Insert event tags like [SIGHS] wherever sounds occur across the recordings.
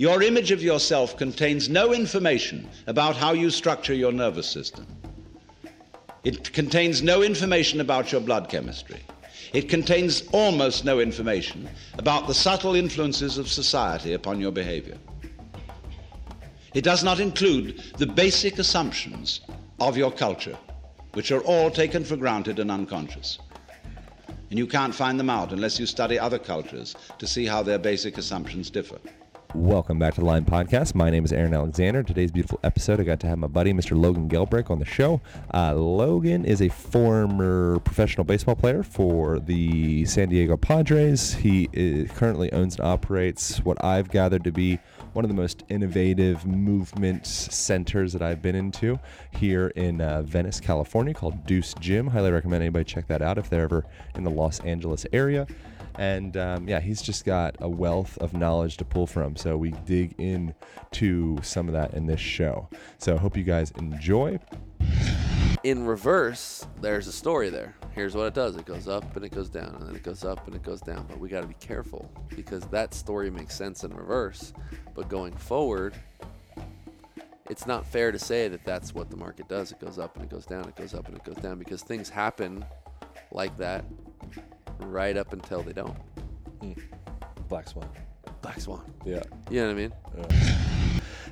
Your image of yourself contains no information about how you structure your nervous system. It contains no information about your blood chemistry. It contains almost no information about the subtle influences of society upon your behavior. It does not include the basic assumptions of your culture, which are all taken for granted and unconscious. And you can't find them out unless you study other cultures to see how their basic assumptions differ. Welcome back to the Align Podcast. My name is Aaron Alexander. Today's beautiful episode, I got to have my buddy, Mr. Logan Gelbrich, on the show. Uh, Logan is a former professional baseball player for the San Diego Padres. He is, currently owns and operates what I've gathered to be one of the most innovative movement centers that I've been into here in uh, Venice, California, called Deuce Gym. Highly recommend anybody check that out if they're ever in the Los Angeles area. And um, yeah, he's just got a wealth of knowledge to pull from. So we dig into some of that in this show. So I hope you guys enjoy. in reverse, there's a story there. Here's what it does it goes up and it goes down, and then it goes up and it goes down. But we got to be careful because that story makes sense in reverse. But going forward, it's not fair to say that that's what the market does. It goes up and it goes down, it goes up and it goes down because things happen like that right up until they don't. Black Swan. Black Swan. Yeah. You know what I mean?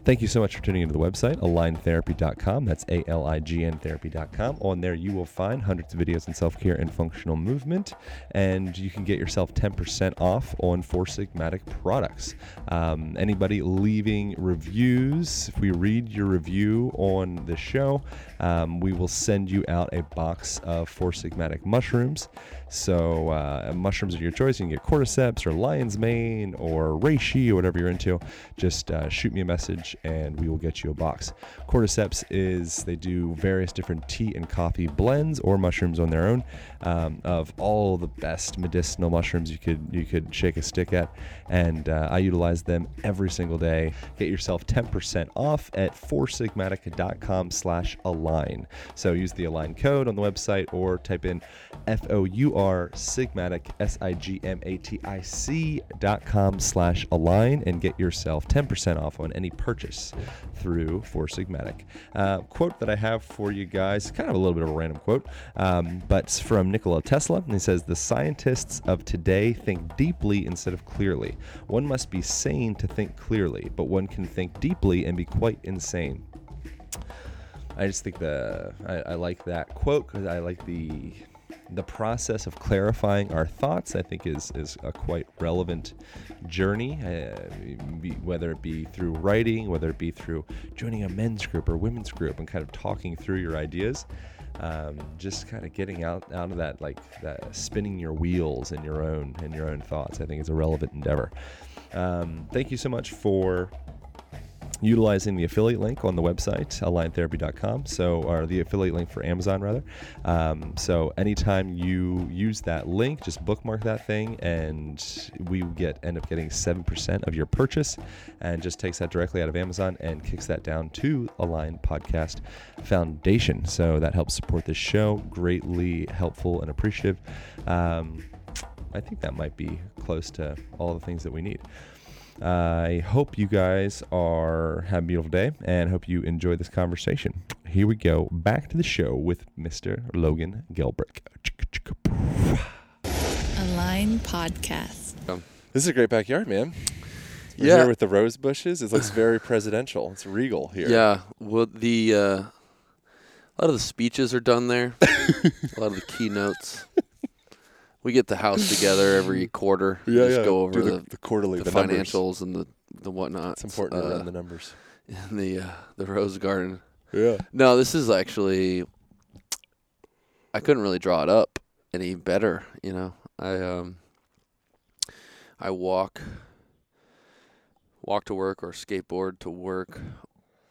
Thank you so much for tuning into the website, aligntherapy.com. That's A L I G N therapy.com. On there, you will find hundreds of videos on self care and functional movement, and you can get yourself 10% off on Four Sigmatic products. Um, anybody leaving reviews, if we read your review on the show, um, we will send you out a box of Four Sigmatic mushrooms. So, uh, mushrooms of your choice. You can get cordyceps or lion's mane or reishi or whatever you're into. Just uh, shoot me a message and we will get you a box. Cordyceps is they do various different tea and coffee blends or mushrooms on their own um, of all the best medicinal mushrooms you could you could shake a stick at, and uh, I utilize them every single day. Get yourself 10% off at foursigmatic.com/align. So use the align code on the website or type in F O U R Sigmatic S I G M A T I C dot com slash align and get yourself 10% off on any purchase through Four Sigmatic. Uh, quote that I have for you guys, kind of a little bit of a random quote, um, but it's from Nikola Tesla. And he says, The scientists of today think deeply instead of clearly. One must be sane to think clearly, but one can think deeply and be quite insane. I just think the I, I like that quote because I like the the process of clarifying our thoughts. I think is is a quite relevant journey, uh, be, whether it be through writing, whether it be through joining a men's group or women's group, and kind of talking through your ideas. Um, just kind of getting out out of that like that spinning your wheels in your own in your own thoughts. I think is a relevant endeavor. Um, thank you so much for utilizing the affiliate link on the website aligntherapy.com so or the affiliate link for amazon rather. Um, so anytime you use that link just bookmark that thing and we get end up getting 7% of your purchase and just takes that directly out of amazon and kicks that down to align podcast foundation. So that helps support this show greatly helpful and appreciative. Um, i think that might be close to all the things that we need I hope you guys are have a beautiful day and hope you enjoy this conversation. Here we go. Back to the show with Mr. Logan Gelbrich. Align Podcast. This is a great backyard, man. We're Yeah. here with the rose bushes. It looks very presidential. It's regal here. Yeah. Well, the uh, a lot of the speeches are done there. [LAUGHS] a lot of the keynotes. We get the house together every [LAUGHS] quarter. Yeah, just yeah. go over Do the- the, the quarterly, the, the numbers. financials and the the whatnot. It's important to uh, run the numbers. [LAUGHS] in the uh, the rose garden. Yeah. No, this is actually. I couldn't really draw it up any better. You know, I um. I walk walk to work or skateboard to work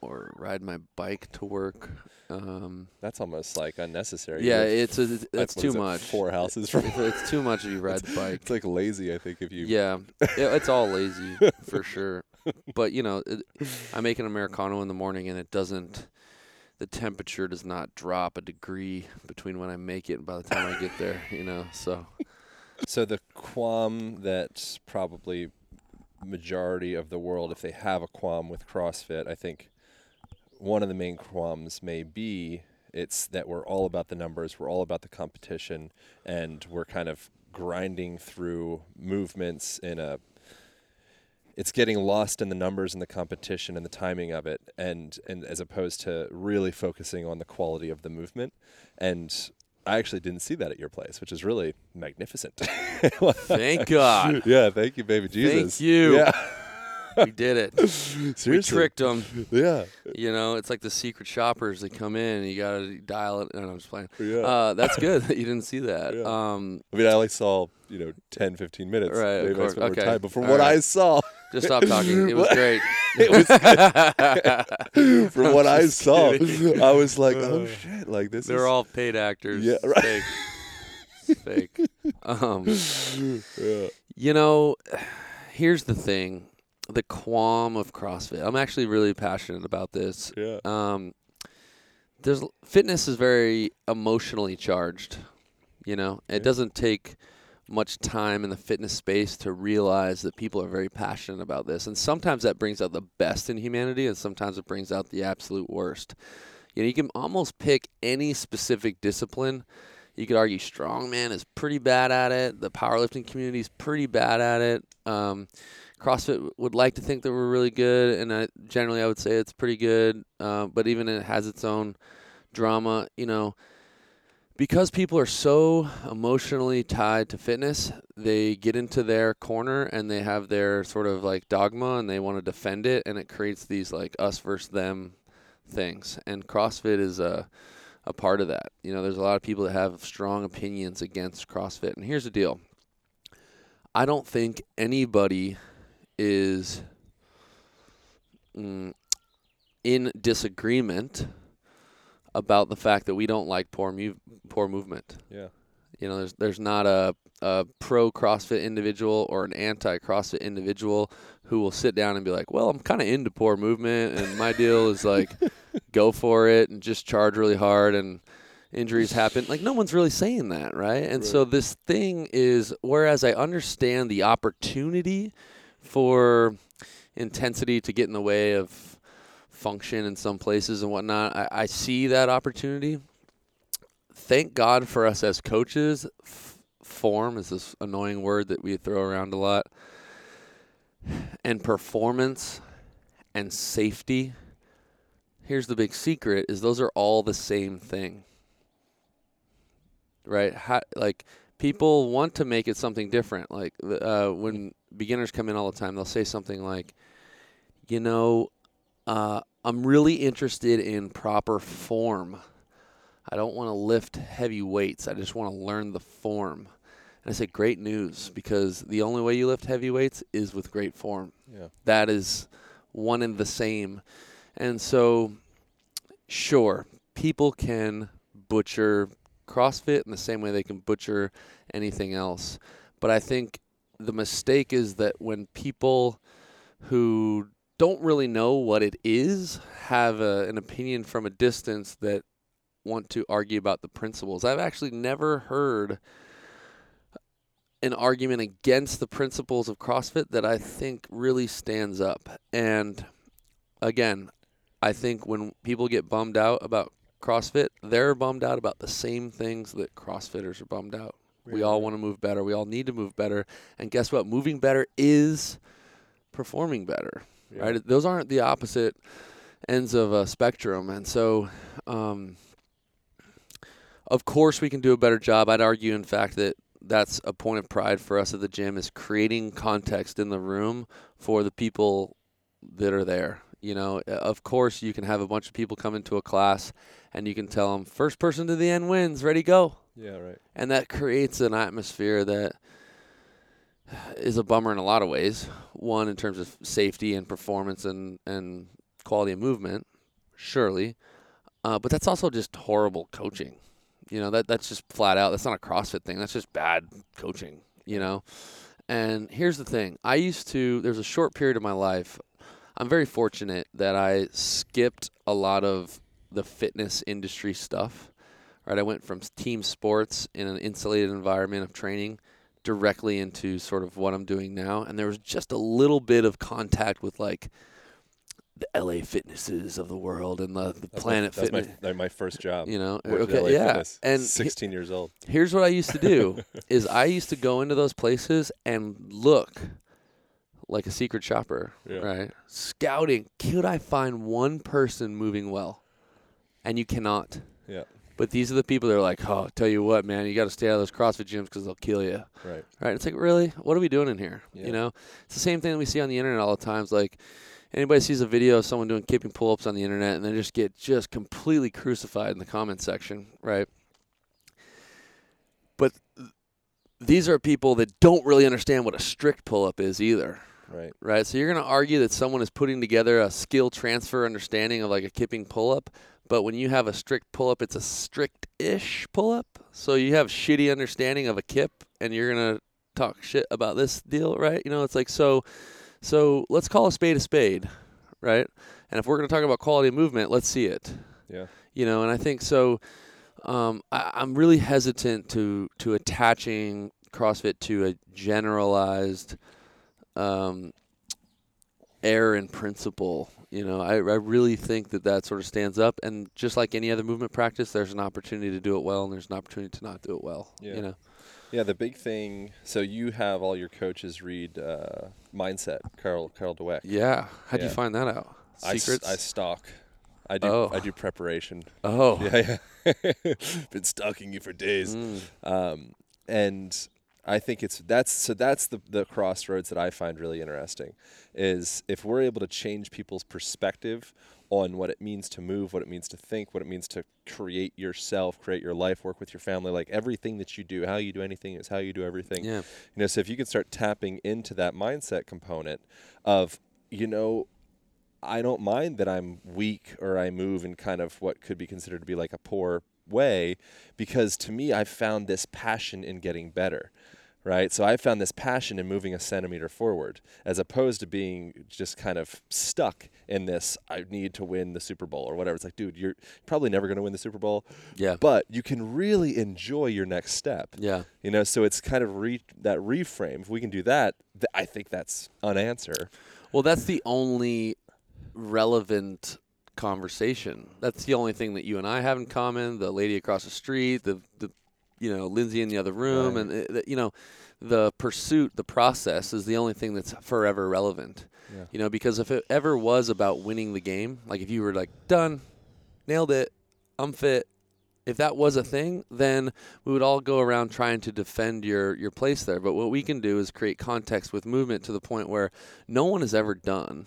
or ride my bike to work. Um, That's almost like unnecessary. yeah, You live- it's a, it's that's too it, much. Four houses from. If it's too much if you [LAUGHS] ride the bike. It's like lazy. I think if you. Yeah, yeah, it's all lazy [LAUGHS] for sure. But you know, it, I make an americano in the morning, and it doesn't. The temperature does not drop a degree between when I make it and by the time I get there. You know, so So the qualm that probably majority of the world, if they have a qualm with CrossFit, I think one of the main qualms may be it's that we're all about the numbers, we're all about the competition, and we're kind of grinding through movements in a it's getting lost in the numbers and the competition and the timing of it and and as opposed to really focusing on the quality of the movement and I actually didn't see that at your place, which is really magnificent. [LAUGHS] thank God [LAUGHS] yeah, thank you, baby Jesus. Thank you. Yeah, we did it. We tricked them. Yeah, You know, it's like the secret shoppers. They come in, and you gotta dial it. No, I'm just playing. Yeah. Uh, that's good that you didn't see that. Yeah. Um, I mean, I only saw you know 10, 15 minutes. Right, Maybe I spent more Okay. time, but from All what right. I saw, just stop talking. It was [LAUGHS] great. it was [LAUGHS] from what I saw, I was like, oh shit, like this They're is all paid actors. Yeah, right. Fake. Fake. [LAUGHS] Um, yeah. you know, here's the thing: the qualm of CrossFit. I'm actually really passionate about this. Yeah. Um, there's fitness is very emotionally charged. You know, it doesn't take much time in the fitness space to realize that people are very passionate about this, and sometimes that brings out the best in humanity, and sometimes it brings out the absolute worst. You know, you can almost pick any specific discipline. You could argue strongman is pretty bad at it. The powerlifting community is pretty bad at it. Um, CrossFit would like to think that we're really good, and I, generally I would say it's pretty good. Uh, but even it has its own drama. You know, because people are so emotionally tied to fitness, they get into their corner and they have their sort of like dogma, and they want to defend it, and it creates these like us versus them things. And CrossFit is a a part of that. You know, there's a lot of people that have strong opinions against CrossFit. And here's the deal. I don't think anybody is mm, in disagreement about the fact that we don't like poor mu- poor movement. Yeah. You know, there's there's not a, a pro CrossFit individual or an anti CrossFit individual who will sit down and be like, "Well, I'm kind of into poor movement, and my deal is like, [LAUGHS] go for it and just charge really hard and." Injuries happen. Like no one's really saying that, right? And so this thing is whereas I understand the opportunity for intensity to get in the way of function in some places and whatnot, I, I see that opportunity thank God for us as coaches. F- form is this annoying word that we throw around a lot. And performance and safety. Here's the big secret is those are all the same thing. Right? How, like people want to make it something different. Like uh, when beginners come in all the time, they'll say something like, "You know, uh, I'm really interested in proper form. I don't want to lift heavy weights. I just want to learn the form. And I say, great news, because the only way you lift heavy weights is with great form. Yeah. That is one and the same. And so, sure, people can butcher CrossFit in the same way they can butcher anything else. But I think the mistake is that when people who don't really know what it is have a, an opinion from a distance that want to argue about the principles. I've actually never heard an argument against the principles of CrossFit that I think really stands up. And again, I think when people get bummed out about CrossFit, they're bummed out about the same things that CrossFitters are bummed out. We all want to move better. We all need to move better. And guess what? Moving better is performing better, right? Those aren't the opposite ends of a spectrum. And so, um, of course, we can do a better job. I'd argue, in fact, that that's a point of pride for us at the gym is creating context in the room for the people that are there. You know, Uh, of course, you can have a bunch of people come into a class and you can tell them first person to the end wins, ready go Yeah, right. and that creates an atmosphere that is a bummer in a lot of ways. One in terms of safety and performance and and quality of movement, surely, uh, but that's also just horrible coaching. You know that that's just flat out. That's not a CrossFit thing. That's just bad coaching. You know, and here's the thing. I used to. There's a short period of my life. I'm very fortunate that I skipped a lot of the fitness industry stuff. Right, I went from team sports in an insulated environment of training directly into sort of what I'm doing now, and there was just a little bit of contact with like the LA Fitnesses of the world and the, the Planet Fitness. That's my, my first job. You know, okay, LA yeah, Fitness, and he- 16 years old. Here's what I used to do [LAUGHS] is I used to go into those places and look like a secret shopper, Yeah. right? Scouting, could I find one person moving well? And you cannot. Yeah, But these are the people that are like, "Oh, tell you what, man, you got to stay out of those CrossFit gyms because they'll kill you." right. Right? It's like, really? What are we doing in here? Yeah. You know, it's the same thing that we see on the internet all the times. Like, anybody sees a video of someone doing kipping pull-ups on the internet, and they just get just completely crucified in the comment section, right? But th- these are people that don't really understand what a strict pull-up is either, Right. right? So you're going to argue that someone is putting together a skill transfer understanding of like a kipping pull-up, but when you have a strict pull-up, it's a strict-ish pull-up. So you have shitty understanding of a kip, and you're going to talk shit about this deal, right? You know, it's like so. So let's call a spade a spade, right? And if we're going to talk about quality of movement, let's see it. Yeah. You know, and I think so. Um, I, I'm really hesitant to to attaching CrossFit to a generalized um, error in principle. You know, I, I really think that that sort of stands up, and just like any other movement practice, there's an opportunity to do it well, and there's an opportunity to not do it well. Yeah. You know, Yeah, the big thing. So you have all your coaches read uh, Mindset, Carol Carol Dweck. yeah. How'd you find that out? I s- Secrets. I, stalk. I do. Oh. I do preparation. oh, [LAUGHS] Yeah, yeah. [LAUGHS] Been stalking you for days. Mm. Um, and I think it's that's so that's the the crossroads that I find really interesting is if we're able to change people's perspective on what it means to move, what it means to think, what it means to create yourself, create your life, work with your family, like everything that you do, how you do anything is how you do everything. Yeah. You know, so if you can start tapping into that mindset component of, you know, I don't mind that I'm weak or I move in kind of what could be considered to be like a poor way because to me I've found this passion in getting better. Right? So I found this passion in moving a centimeter forward as opposed to being just kind of stuck in this I need to win the Super Bowl or whatever. It's like, dude, you're probably never going to win the Super Bowl. Yeah. But you can really enjoy your next step. Yeah. You know, so it's kind of re- that reframe. If we can do that, th- I think that's an answer. Well, that's the only relevant conversation. That's the only thing that you and I have in common. The lady across the street, the the you know Lindsay in the other room, Right. and uh, you know the pursuit, the process is the only thing that's forever relevant. Yeah. You know, because if it ever was about winning the game, like if you were like done, nailed it, I'm fit. If that was a thing, then we would all go around trying to defend your your place there. But what we can do is create context with movement to the point where no one is ever done.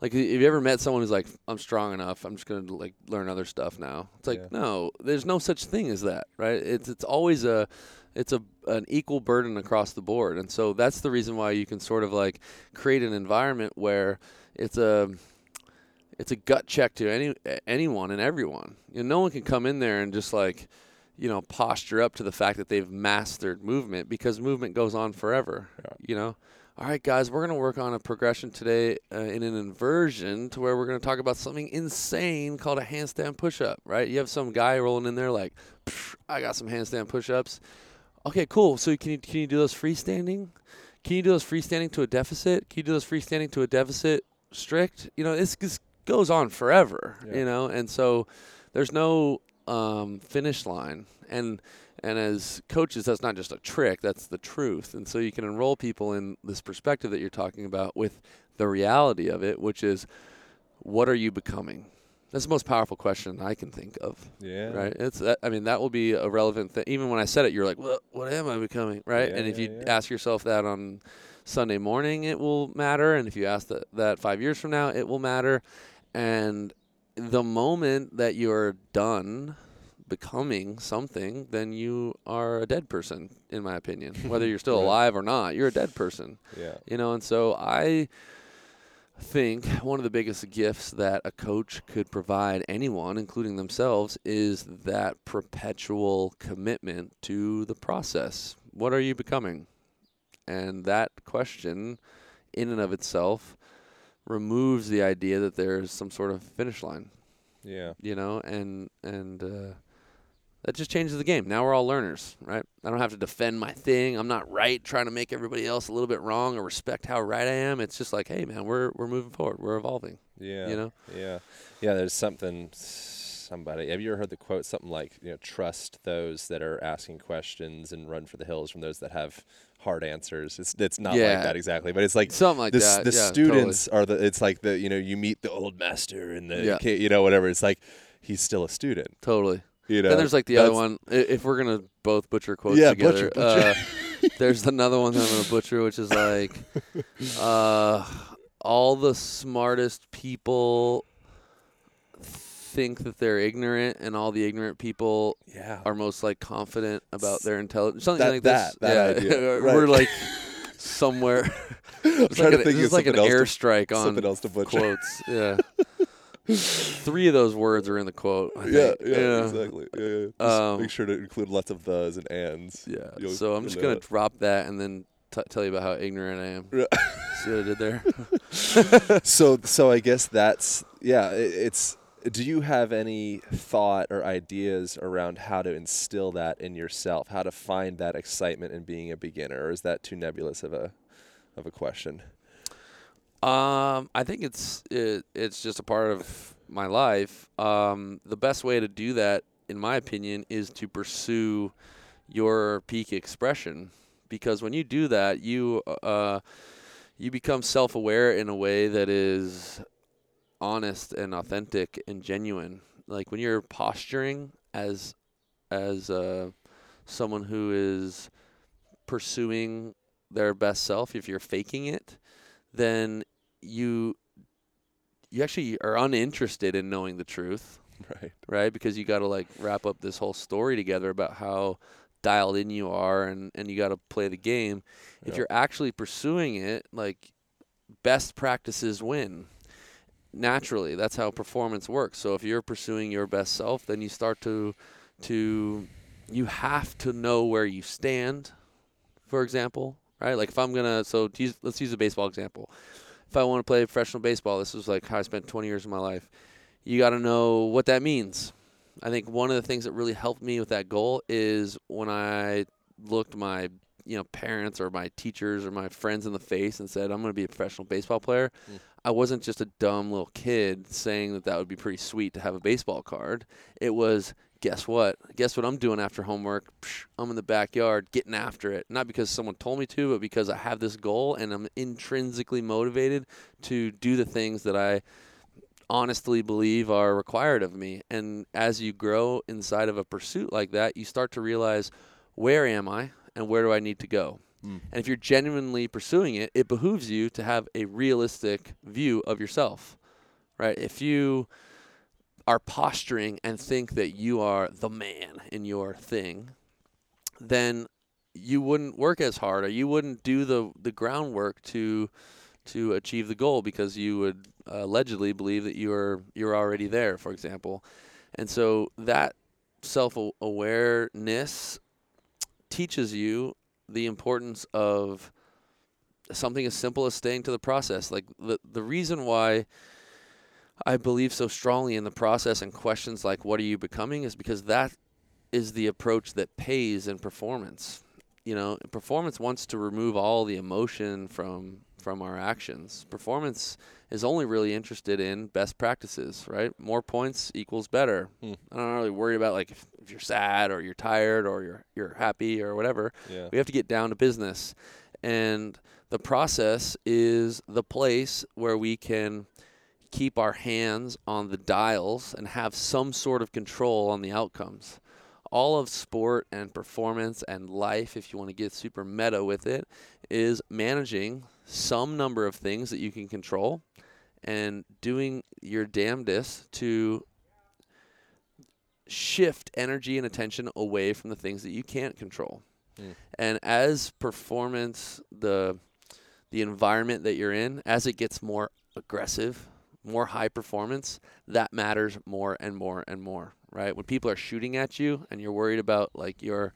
Like, have you ever met someone who's like, "I'm strong enough. I'm just gonna like learn other stuff now." It's like, Yeah. no, there's no such thing as that, right? It's it's always a, it's a an equal burden across the board, and so that's the reason why you can sort of like create an environment where it's a it's a gut check to any anyone and everyone. You know, no one can come in there and just like, you know, posture up to the fact that they've mastered movement because movement goes on forever. You know, all right, guys, we're gonna work on a progression today uh, in an inversion to where we're gonna talk about something insane called a handstand push-up. Right? You have some guy rolling in there like, I got some handstand push-ups. Okay, cool. So can you can you do those freestanding? Can you do those freestanding to a deficit? Can you do those freestanding to a deficit strict? You know, this this goes on forever. Yeah. You know, and so there's no um, finish line. And and as coaches, that's not just a trick; that's the truth. And so you can enroll people in this perspective that you're talking about with the reality of it, which is, what are you becoming? That's the most powerful question I can think of Yeah. right? It's that, I mean that will be a relevant thing. Even when I said it, you're like, "What? What am I becoming?" Right? Yeah, and if yeah, you yeah. ask yourself that on Sunday morning, it will matter. And if you ask that, that five years from now, it will matter. And the moment that you're done becoming something, then you are a dead person, in my opinion. [LAUGHS] Whether you're still alive or not, you're a dead person. Yeah. You know, and so I think one of the biggest gifts that a coach could provide anyone, including themselves, is that perpetual commitment to the process. What are you becoming? And that question, in and of itself, removes the idea that there's some sort of finish line Yeah. you know, and and uh, that just changes the game. Now we're all learners, right? I don't have to defend my thing. I'm not right, trying to make everybody else a little bit wrong or respect how right I am. It's just like, hey, man, we're we're moving forward. We're evolving. Yeah. You know? Yeah. Yeah. There's something. Somebody. Have you ever heard the quote? Something like, you know, trust those that are asking questions and run for the hills from those that have hard answers. It's it's not Yeah. like that exactly, but it's like Something like the, that. The Yeah, students are the. It's like the you know you meet the old master and the Yeah. you know whatever. It's like he's still a student. Totally. You know. Then there's like the other one. i- If we're gonna both butcher quotes Yeah, together, butcher, butcher. Uh, [LAUGHS] there's another one that I'm gonna butcher, which is like, [LAUGHS] uh, all the smartest people think that they're ignorant, and all the ignorant people Yeah. are most like confident about their intelligence. Something That- like that- this. that yeah, idea, [LAUGHS] we're right. like somewhere. It's trying to think of like an something else to- airstrike on something else to butcher. quotes. Yeah. Three of those words are in the quote. I Yeah, yeah, exactly. Yeah, yeah. Just Um, make sure to include lots of thes and ands. Yeah. You'll- so I'm just gonna it. drop that and then t- tell you about how ignorant I am. Yeah. See what I did there? [LAUGHS] so so I guess that's yeah. i it's. Do you have any thought or ideas around how to instill that in yourself? How to find that excitement in being a beginner, or is that too nebulous of a of a question? Um, I think it's it, it's just a part of my life. Um, the best way to do that, in my opinion, is to pursue your peak expression, because when you do that, you uh, you become self-aware in a way that is honest and authentic and genuine. Like when you're posturing as as uh, someone who is pursuing their best self, if you're faking it, then you you actually are uninterested in knowing the truth, [LAUGHS] Right. right? Because you got to like wrap up this whole story together about how dialed in you are and and you got to play the game. If Yeah. you're actually pursuing it, like best practices win. Naturally, that's how performance works. So if you're pursuing your best self, then you start to to you have to know where you stand. For example, right? Like if I'm gonna so to use, let's use a baseball example. If I want to play professional baseball, this is like how I spent 20 years of my life. You got to know what that means. I think one of the things that really helped me with that goal is when I looked my you know parents or my teachers or my friends in the face and said I'm going to be a professional baseball player. Mm. I wasn't just a dumb little kid saying that that would be pretty sweet to have a baseball card. It was guess what? Guess what I'm doing after homework? Psh, I'm in the backyard getting after it. Not because someone told me to, but because I have this goal and I'm intrinsically motivated to do the things that I honestly believe are required of me. And as you grow inside of a pursuit like that, you start to realize where am I and where do I need to go? Hmm. And if you're genuinely pursuing it, it behooves you to have a realistic view of yourself, right? If you are posturing and think that you are the man in your thing, then you wouldn't work as hard or you wouldn't do the, the groundwork to to achieve the goal because you would uh, allegedly believe that you're you're already there, for example. And so that self awareness teaches you the importance of something as simple as staying to the process. Like the the reason why I believe so strongly in the process and questions like what are you becoming is because that is the approach that pays in performance. You know, performance wants to remove all the emotion from from our actions. Performance is only really interested in best practices, right? More points equals better. Hmm. I'm not really worried about like if, if you're sad or you're tired or you're you're happy or whatever. Yeah. We have to get down to business. And the process is the place where we can keep our hands on the dials and have some sort of control on the outcomes. All of sport and performance and life, if you want to get super meta with it, is managing some number of things that you can control and doing your damnedest to shift energy and attention away from the things that you can't control. Hmm. And as performance, the the environment that you're in, as it gets more aggressive, more high performance, that matters more and more and more, right? When people are shooting at you and you're worried about like your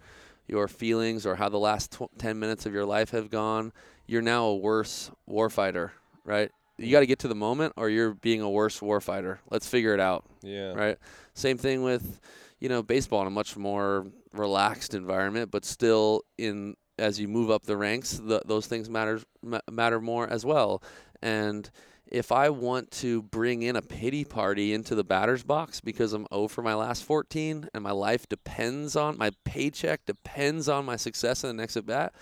your feelings or how the last tw- 10 minutes of your life have gone, you're now a worse warfighter, right? You got to get to the moment or you're being a worse warfighter. Let's figure it out Yeah. right? Same thing with, you know, baseball in a much more relaxed environment, but still in as you move up the ranks, the, those things matter ma- matter more as well. And if I want to bring in a pity party into the batter's box because I'm 0 for my last 14 and my life depends on my paycheck depends on my success in the next at bat,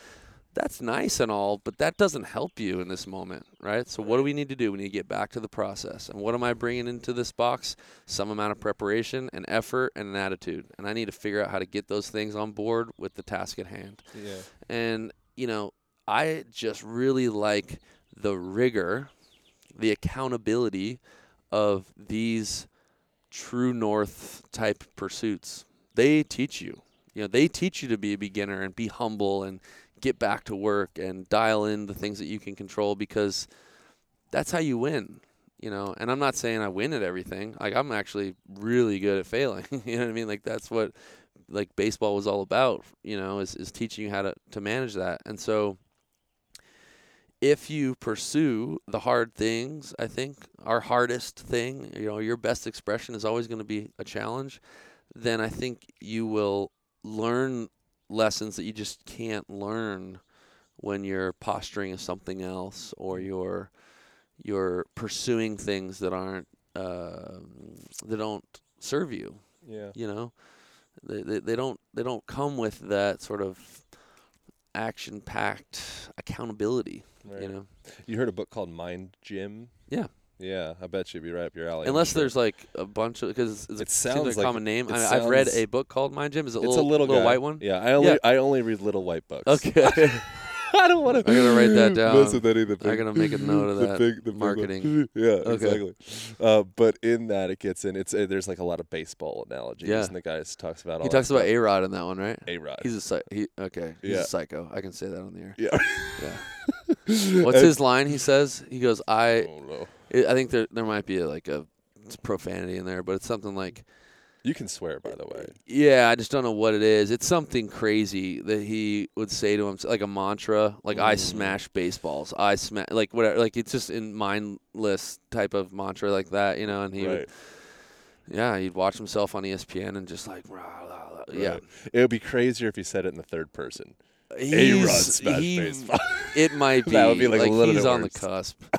that's nice and all, but that doesn't help you in this moment, right? So what do we need to do? We need to get back to the process. And what am I bringing into this box? Some amount of preparation and effort and an attitude. And I need to figure out how to get those things on board with the task at hand. Yeah. And, you know, I just really like the rigor, the accountability of these true north type pursuits. They teach you. You know, they teach you to be a beginner and be humble and get back to work and dial in the things that you can control because that's how you win. You know, and I'm not saying I win at everything. Like I'm actually really good at failing. [LAUGHS] you know what I mean? Like that's what like baseball was all about, you know, is, is teaching you how to, to manage that. And so if you pursue the hard things, I think our hardest thing, you know, your best expression is always going to be a challenge, then I think you will learn lessons that you just can't learn when you're posturing as something else or you're you're pursuing things that aren't uh, that don't serve you Yeah. you know they, they, they don't they don't come with that sort of action packed accountability Right. you know You heard a book called Mind Gym? yeah Yeah, I bet you'd be right up your alley. Unless there's like a bunch of because it's, It a, seems like a common name I, I've read a book called Mind Gym is it a it's little, a little, little white one Yeah, I only Yeah. I only read little white books. okay [LAUGHS] [LAUGHS] [LAUGHS] I don't want to. I'm gonna write that down. Mess with any of the I'm gonna make a note of the that. big- the. Marketing. [LAUGHS] yeah, Okay. exactly. Uh, but in that, it gets in. It's uh, there's like a lot of baseball analogies, Yeah. and the guy talks about all he talks about. A Rod in that one right A Rod. he's a he okay he's Yeah. a psycho I can say that on the air yeah. yeah [LAUGHS] what's his line he says he goes I Oh no. It, I think there there might be a, like a profanity in there, but it's something like You can swear, by the way. yeah, I just don't know what it is. It's something crazy that he would say to him, like a mantra, like "I Mm. smash baseballs," "I smash," like whatever. Like it's just in mindless type of mantra like that, you know. And he Right. would, yeah, he'd watch himself on ESPN and just like, rah, rah, rah. yeah, It would be crazier if he said it in the third person. He's- smash he- baseball. It might be. [LAUGHS] That would be, like, a little he's on worse. the cusp. [LAUGHS]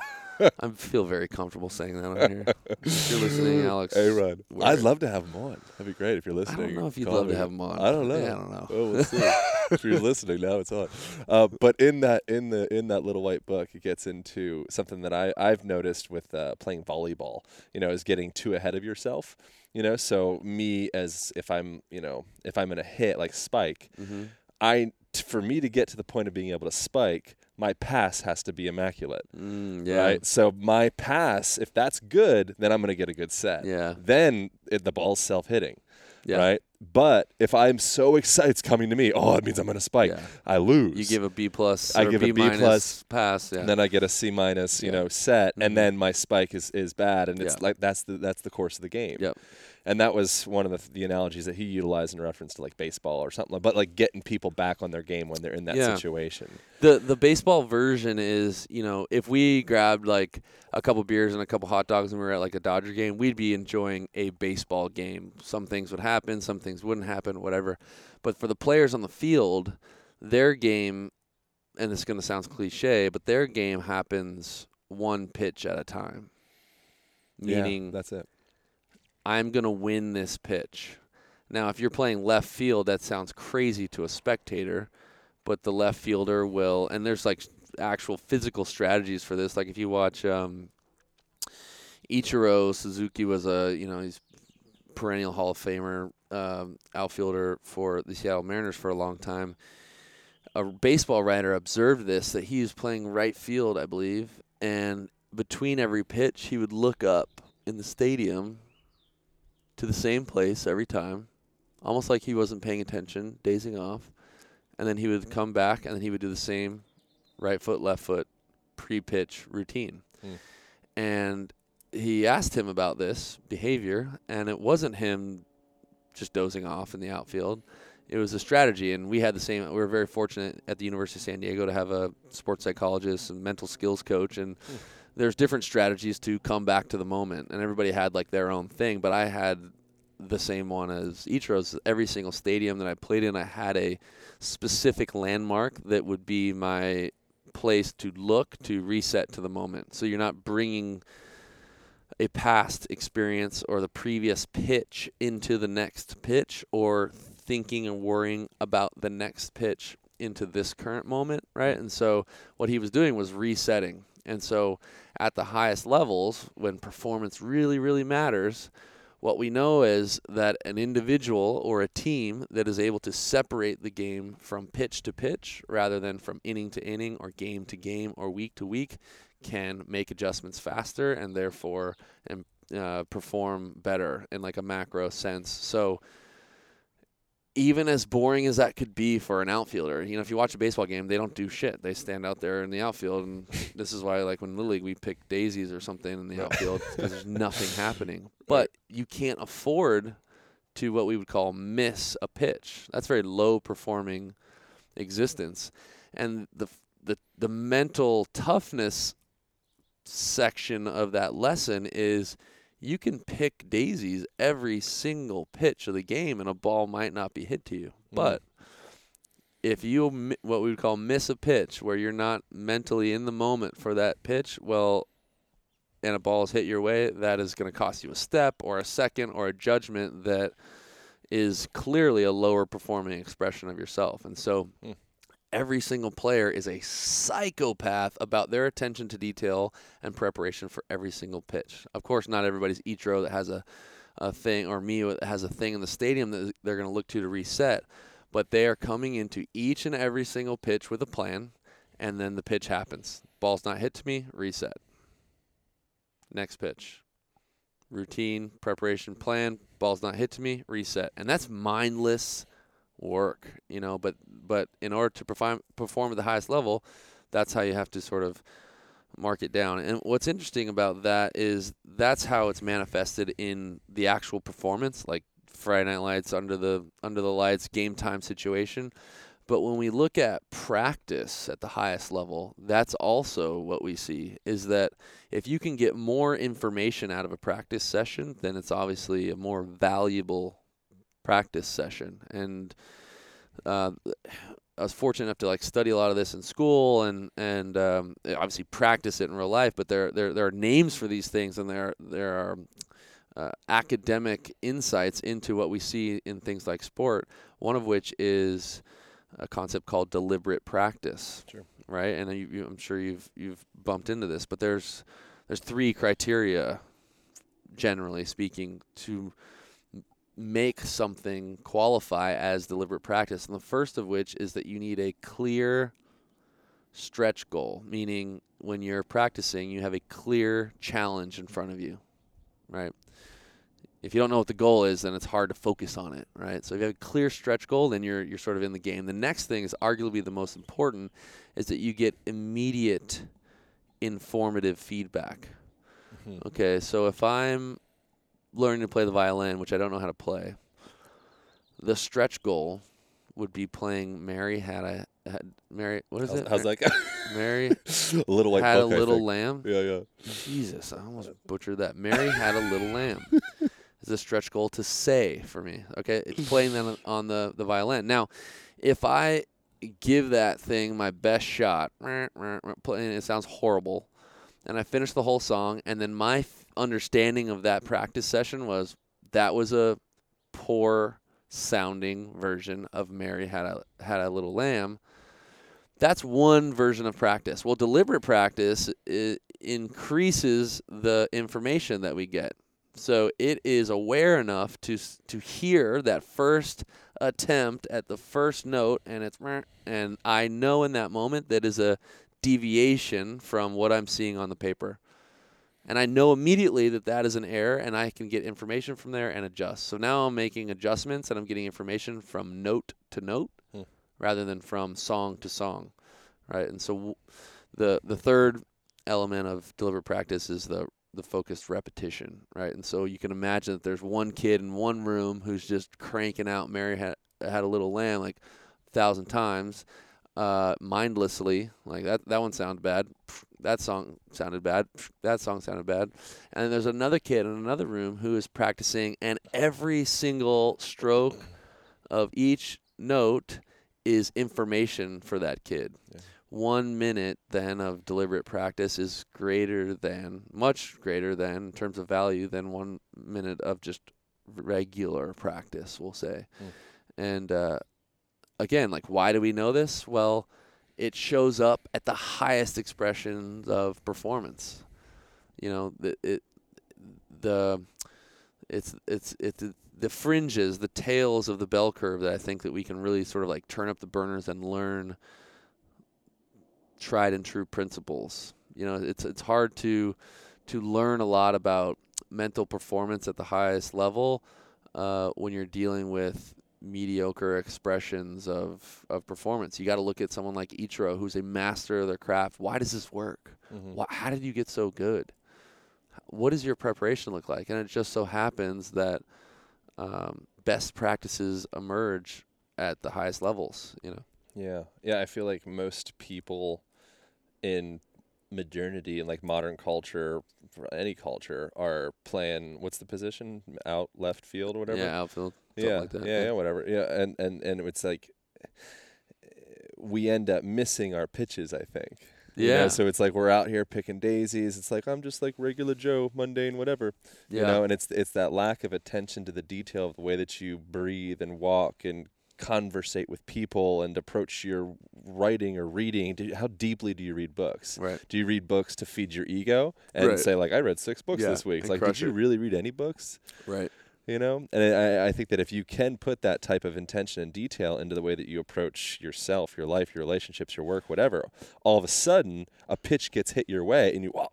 I feel very comfortable saying that on here. If you're listening, [LAUGHS] Alex. Hey, Rod. I'd love to have him on. That'd be great if you're listening. I don't know if you'd love to have him on. I don't know. Yeah, I don't know. Oh, we'll see. if you're [LAUGHS] listening now, it's on. Uh, but in that in the in that little white book, it gets into something that I I've noticed with uh, playing volleyball. You know, is getting too ahead of yourself. You know, so me as if I'm you know if I'm in a hit like spike, Mm-hmm. I t- for me to get to the point of being able to spike, my pass has to be immaculate. Mm, yeah. Right. So my pass, if that's good, then I'm going to get a good set. Yeah. Then it, the ball's self hitting. Yeah. Right. But if I'm so excited, it's coming to me. Oh, it means I'm going to spike. Yeah. I lose. You give a B plus. I give a B B minus plus, pass. Yeah. and then I get a C minus, you Yeah. know, set, Mhm. and then my spike is, is bad, and it's like that's the that's the course of the game. Yep. And that was one of the, the analogies that he utilized in reference to like baseball or something, like, but like getting people back on their game when they're in that situation. the the baseball version is you know if we grabbed like a couple beers and a couple hot dogs and we were at like a Dodger game, we'd be enjoying a baseball game. Some things would happen, some things wouldn't happen, whatever. But for the players on the field, their game, and it's going to sound cliche, but their game happens one pitch at a time. Meaning, yeah, that's it. I'm going to win this pitch. Now, if you're playing left field, that sounds crazy to a spectator, but the left fielder will, and there's like actual physical strategies for this. Like if you watch um, Ichiro Suzuki was a, you know, he's perennial Hall of Famer um, outfielder for the Seattle Mariners for a long time. A baseball writer observed this that he was playing right field, I believe, and between every pitch, he would look up in the stadium to the same place every time, almost like he wasn't paying attention, dazing off, and then he would come back and then he would do the same right foot, left foot pre-pitch routine. Hmm. And he asked him about this behavior, and it wasn't him just dozing off in the outfield. It was a strategy, and we had the same. We were very fortunate at the University of San Diego to have a sports psychologist and mental skills coach, and hmm. there's different strategies to come back to the moment, and everybody had like their own thing. But I had the same one as Ichiro's. Every single stadium that I played in, I had a specific landmark that would be my place to look to reset to the moment. So you're not bringing a past experience or the previous pitch into the next pitch or thinking and worrying about the next pitch into this current moment, right? And so what he was doing was resetting. And so at the highest levels, when performance really, really matters, what we know is that an individual or a team that is able to separate the game from pitch to pitch rather than from inning to inning or game to game or week to week can make adjustments faster and therefore and uh, perform better in like a macro sense. So even as boring as that could be for an outfielder, you know, if you watch a baseball game, they don't do shit. They stand out there in the outfield, and [LAUGHS] this is why, like when Little League, we pick daisies or something in the outfield because there's [LAUGHS] nothing happening. But you can't afford to what we would call miss a pitch. That's very low performing existence, and the the the mental toughness section of that lesson is you can pick daisies every single pitch of the game and a ball might not be hit to you. Mm-hmm. But if you what we would call miss a pitch where you're not mentally in the moment for that pitch, well and a ball is hit your way, that is going to cost you a step or a second or a judgment that is clearly a lower performing expression of yourself. And so hmm. Every single player is a psychopath about their attention to detail and preparation for every single pitch. Of course, not everybody's Ichiro that has a, a thing, or me that has a thing in the stadium that they're going to look to to reset, but they are coming into each and every single pitch with a plan, and then the pitch happens. Ball's not hit to me, reset. Next pitch. Routine, preparation, plan. Ball's not hit to me, reset. And that's mindless work, you know. But but in order to perform perform at the highest level, that's how you have to sort of mark it down. And what's interesting about that is that's how it's manifested in the actual performance, like Friday Night Lights under the under the lights game time situation. But when we look at practice at the highest level, that's also what we see is that if you can get more information out of a practice session, then it's obviously a more valuable practice session. And uh, I was fortunate enough to like study a lot of this in school and and um, obviously practice it in real life. But there there there are names for these things, and there there are uh, academic insights into what we see in things like sport. One of which is a concept called deliberate practice. Sure. Right, and you, you, I'm sure you've you've bumped into this, but there's there's three criteria, generally speaking, to make something qualify as deliberate practice. And the first of which is that you need a clear stretch goal, meaning when you're practicing, you have a clear challenge in front of you, right? If you don't know what the goal is, then it's hard to focus on it, right? So if you have a clear stretch goal, then you're you're sort of in the game. The next thing is arguably the most important, is that you get immediate informative feedback. Mm-hmm. Okay, so if I'm learning to play the violin, which I don't know how to play, the stretch goal would be playing Mary had a had Mary what is How's, it? how's Mar- that go? [LAUGHS] Mary [LAUGHS] a little had a little lamb. Yeah, yeah. Jesus, I almost butchered that. Mary had a little lamb. [LAUGHS] Is a stretch goal to say for me. Okay, it's playing that on- the the violin. Now, if I give that thing my best shot, playing it sounds horrible, and I finish the whole song, and then my understanding of that practice session was that was a poor sounding version of Mary had a had a little lamb. That's one version of practice. Well, deliberate practice increases the information that we get. So it is aware enough to to hear that first attempt at the first note, and it's and I know in that moment that is a deviation from what I'm seeing on the paper. And I know immediately that that is an error, and I can get information from there and adjust. So now I'm making adjustments, and I'm getting information from note to note, Hmm. rather than from song to song, right? And so w- the the third element of deliberate practice is the the focused repetition, right? And so you can imagine that there's one kid in one room who's just cranking out "Mary had had a little lamb" like a thousand times, uh, mindlessly. Like that that one sounded bad. That song sounded bad. That song sounded bad. And there's another kid in another room who is practicing, and every single stroke of each note is information for that kid. One minute then of deliberate practice is greater than, much greater than, in terms of value, than one minute of just regular practice, we'll say. And uh, again, like, why do we know this? Well, it shows up at the highest expressions of performance. You know, the it, the it's it's it's the fringes, the tails of the bell curve that I think that we can really sort of like turn up the burners and learn tried and true principles. You know, it's it's hard to to learn a lot about mental performance at the highest level uh, when you're dealing with mediocre expressions of, of performance. You got to look at someone like Ichiro, who's a master of their craft. Why does this work? Why, how did you get so good? What does your preparation look like? And it just so happens that um, best practices emerge at the highest levels. You know. Yeah, yeah. I feel like most people in modernity and like modern culture, for any culture, are playing. What's the position? Out left field, or whatever. Yeah, outfield. yeah, like that. yeah, yeah, whatever. Yeah, and and and it's like eh, we end up missing our pitches. I think. You know, Yeah. so it's like we're out here picking daisies. It's like I'm just like regular Joe, mundane, whatever. Yeah. You know, and it's it's that lack of attention to the detail of the way that you breathe and walk and conversate with people and approach your writing or reading. Do, how deeply do you read books? Right. Do you read books to feed your ego and Right. say like I read six books Yeah, this week? Like, did you it. really read any books? Right. you know and I, I think that if you can put that type of intention and detail into the way that you approach yourself your life your relationships your work whatever all of a sudden a pitch gets hit your way and you oh,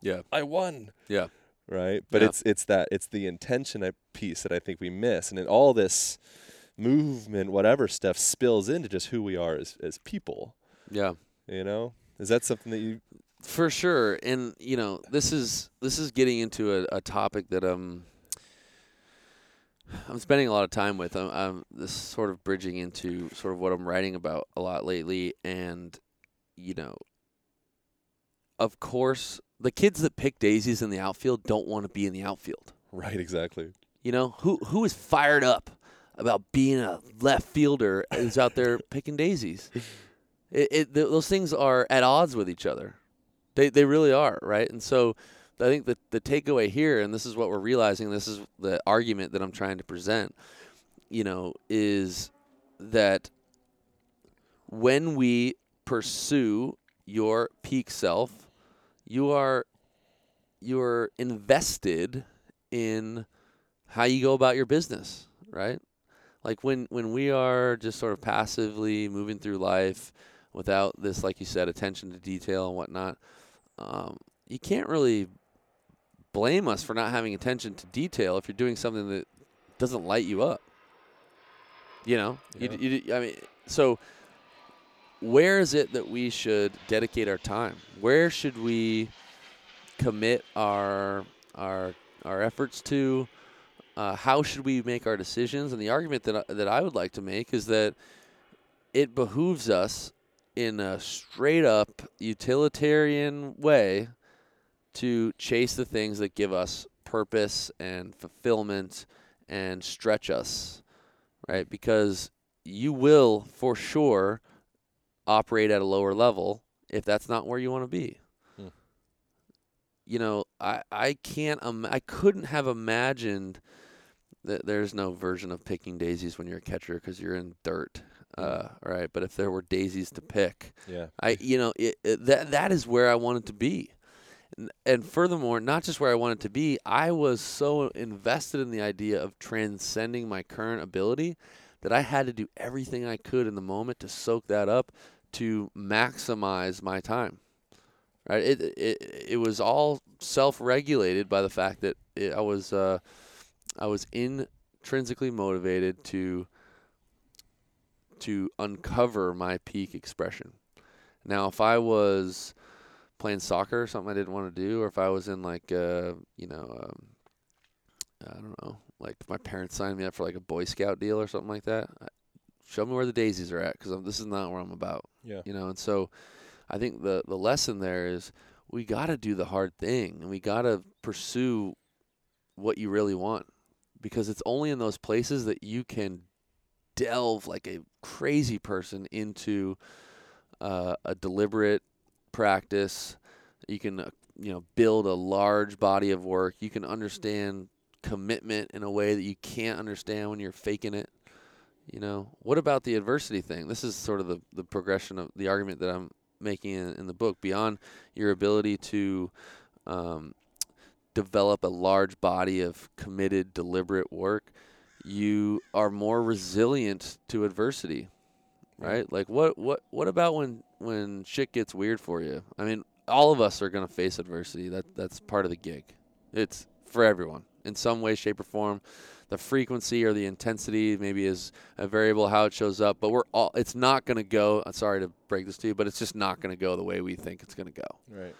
Yeah. i won Yeah. right but Yeah. it's it's that it's the intention uh, piece that i think we miss and then all this movement whatever stuff spills into just who we are as, as people Yeah. you know is that something that you For sure, and you know, this is this is getting into a, a topic that um I'm spending a lot of time with. I'm, I'm this sort of bridging into sort of what I'm writing about a lot lately, and you know, of course, the kids that pick daisies in the outfield don't want to be in the outfield. right exactly You know, who who is fired up about being a left fielder who's out there [LAUGHS] picking daisies? It, it th- those things are at odds with each other. They they really are, right? And so I think the the takeaway here, and this is what we're realizing, this is the argument that I'm trying to present, you know, is that when we pursue your peak self, you are you're invested in how you go about your business, right? Like when when we are just sort of passively moving through life without this, like you said, attention to detail and whatnot, um, you can't really blame us for not having attention to detail if you're doing something that doesn't light you up. You know, you, you, I mean, so where is it that we should dedicate our time? Where should we commit our our our efforts to? Uh, how should we make our decisions? And the argument that I, that I would like to make is that it behooves us in a straight up utilitarian way to chase the things that give us purpose and fulfillment and stretch us, right? Because you will for sure operate at a lower level if that's not where you want to be. You know, I I can't um, I couldn't have imagined that there's no version of picking daisies when you're a catcher because you're in dirt, uh, right? But if there were daisies to pick, yeah I you know it, it, that that is where I wanted to be, and, and furthermore, not just where I wanted to be, I was so invested in the idea of transcending my current ability that I had to do everything I could in the moment to soak that up to maximize my time, right? It it it was all self-regulated by the fact that it, I was uh, I was intrinsically motivated to to uncover my peak expression. Now, if I was playing soccer, or something I didn't want to do, or if I was in like uh, you know, um, I don't know, like my parents signed me up for like a Boy Scout deal or something like that, I, show me where the daisies are at because this is not where I'm about. Yeah. You know, and so I think the the lesson there is we got to do the hard thing and we got to pursue what you really want because it's only in those places that you can delve like a crazy person into uh, a deliberate practice. You can uh, you know build a large body of work. You can understand commitment in a way that you can't understand when you're faking it. You know, what about the adversity thing? This is sort of the, the progression of the argument that I'm making in, in the book. Beyond your ability to um, develop a large body of committed, deliberate work, you are more resilient to adversity, right? Like what what what about when when shit gets weird for you? I mean, all of us are going to face adversity. That that's part of the gig. It's for everyone in some way, shape, or form. The frequency or the intensity maybe is a variable how it shows up, but we're all. It's not going to go. I'm sorry to break this to you, but it's just not going to go the way we think it's going to go. Right.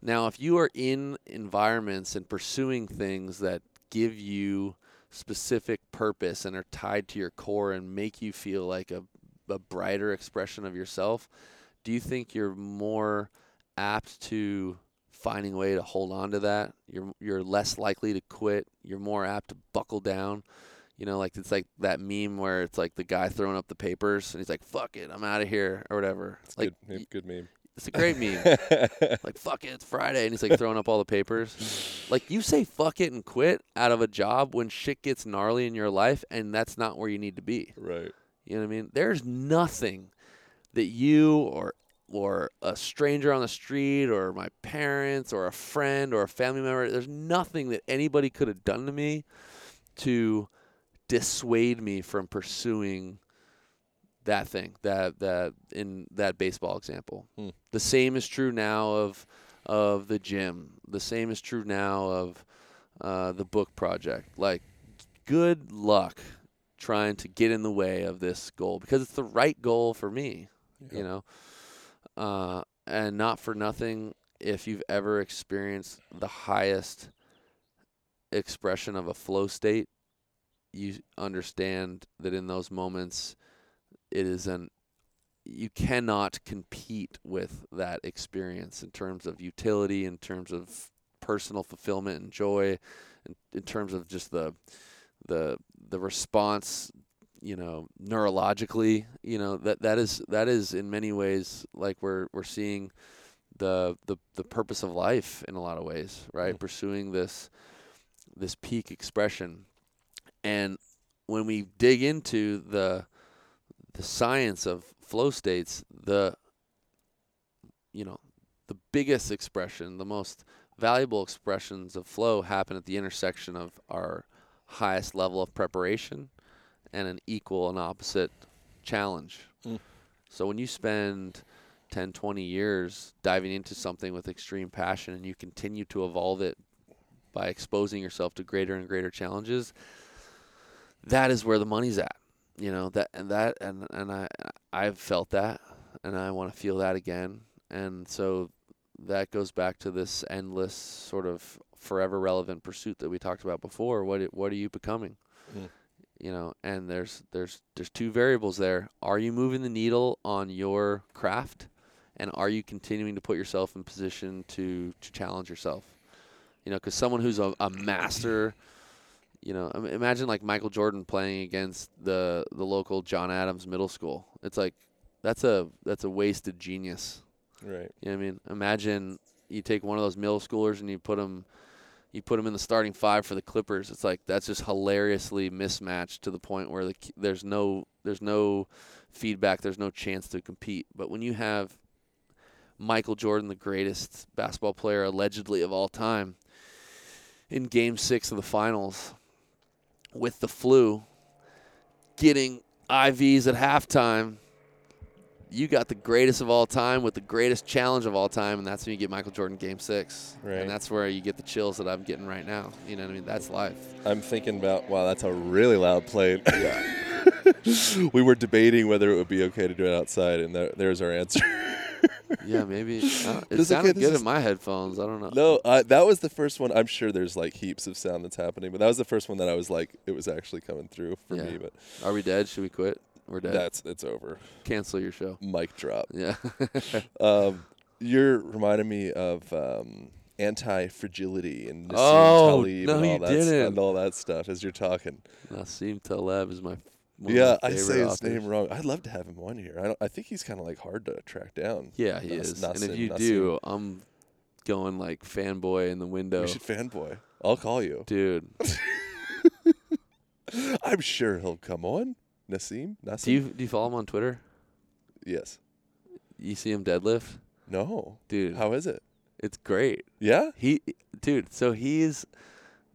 Now, if you are in environments and pursuing things that give you specific purpose and are tied to your core and make you feel like a, a brighter expression of yourself, do you think you're more apt to finding a way to hold on to that? You're you're less likely to quit. You're more apt to buckle down. You know, like it's like that meme where it's like the guy throwing up the papers and he's like, "Fuck it, I'm out of here" or whatever. It's like good. Good meme. It's a great meme. [LAUGHS] like fuck it, it's Friday, and he's like throwing up all the papers. Like you say fuck it and quit out of a job when shit gets gnarly in your life, and that's not where you need to be. Right. You know what I mean? There's nothing that you or or a stranger on the street or my parents or a friend or a family member, there's nothing that anybody could have done to me to dissuade me from pursuing that thing that that in that baseball example. Hmm. The same is true now of of the gym. The same is true now of uh, the book project. Like, good luck trying to get in the way of this goal because it's the right goal for me. You know, uh, and not for nothing. If you've ever experienced the highest expression of a flow state, you understand that in those moments, it is an you cannot compete with that experience in terms of utility, in terms of personal fulfillment and joy, in, in terms of just the the the response, you know, neurologically, you know, that that is that is in many ways like we're we're seeing the the the purpose of life in a lot of ways, right? Mm. Pursuing this this peak expression. And when we dig into the the science of flow states, the you know, the biggest expression, the most valuable expressions of flow happen at the intersection of our highest level of preparation and an equal and opposite challenge. Mm. So when you spend 10, 20 years diving into something with extreme passion and you continue to evolve it by exposing yourself to greater and greater challenges, that is where the money's at. You know, that and that and and I I've felt that and I want to feel that again. And so that goes back to this endless sort of forever relevant pursuit that we talked about before. What what are you becoming? Mm. You know, and there's there's there's two variables there. Are you moving the needle on your craft, and are you continuing to put yourself in position to to challenge yourself? You know, because someone who's a, a master, you know, imagine like Michael Jordan playing against the the local John Adams Middle School. It's like that's a that's a wasted genius. Right. You know what I mean? Imagine you take one of those middle schoolers and you put them, you put 'em in the starting five for the Clippers. It's like that's just hilariously mismatched to the point where the, there's no there's no feedback, there's no chance to compete. But when you have Michael Jordan, the greatest basketball player allegedly of all time, in Game Six of the Finals, with the flu, getting IVs at halftime you got the greatest of all time with the greatest challenge of all time, and that's when you get Michael Jordan Game Six, Right. and that's where you get the chills that I'm getting right now. You know what I mean? That's life. I'm thinking about wow, that's a really loud plane. [LAUGHS] we were debating whether it would be okay to do it outside, and there, there's our answer. [LAUGHS] [LAUGHS] Yeah, maybe. Uh, it sounded good in my headphones. I don't know. no, uh, that was the first one. I'm sure there's like heaps of sound that's happening, but that was the first one that I was like, it was actually coming through for Yeah. me. But Are we dead? Should we quit? We're dead. that's it's over. Cancel your show. Mic drop. [LAUGHS] Yeah. [LAUGHS] Um, you're reminding me of um, anti-fragility and Nassim Oh, Taleb no, and all you that didn't. and all that stuff as you're talking. Nassim Taleb is my yeah, I say his authors. name wrong. I'd love to have him on here. I, don't, I think he's kind of like hard to track down. Yeah, he Nas- is. and if you Nassim. do, I'm going like fanboy in the window. we should fanboy. I'll call you. Dude, [LAUGHS] I'm sure he'll come on. Nassim? Nassim? do you do you follow him on Twitter? Yes. You see him deadlift? No. Dude, How is it? it's great. Yeah. He, dude. So he's,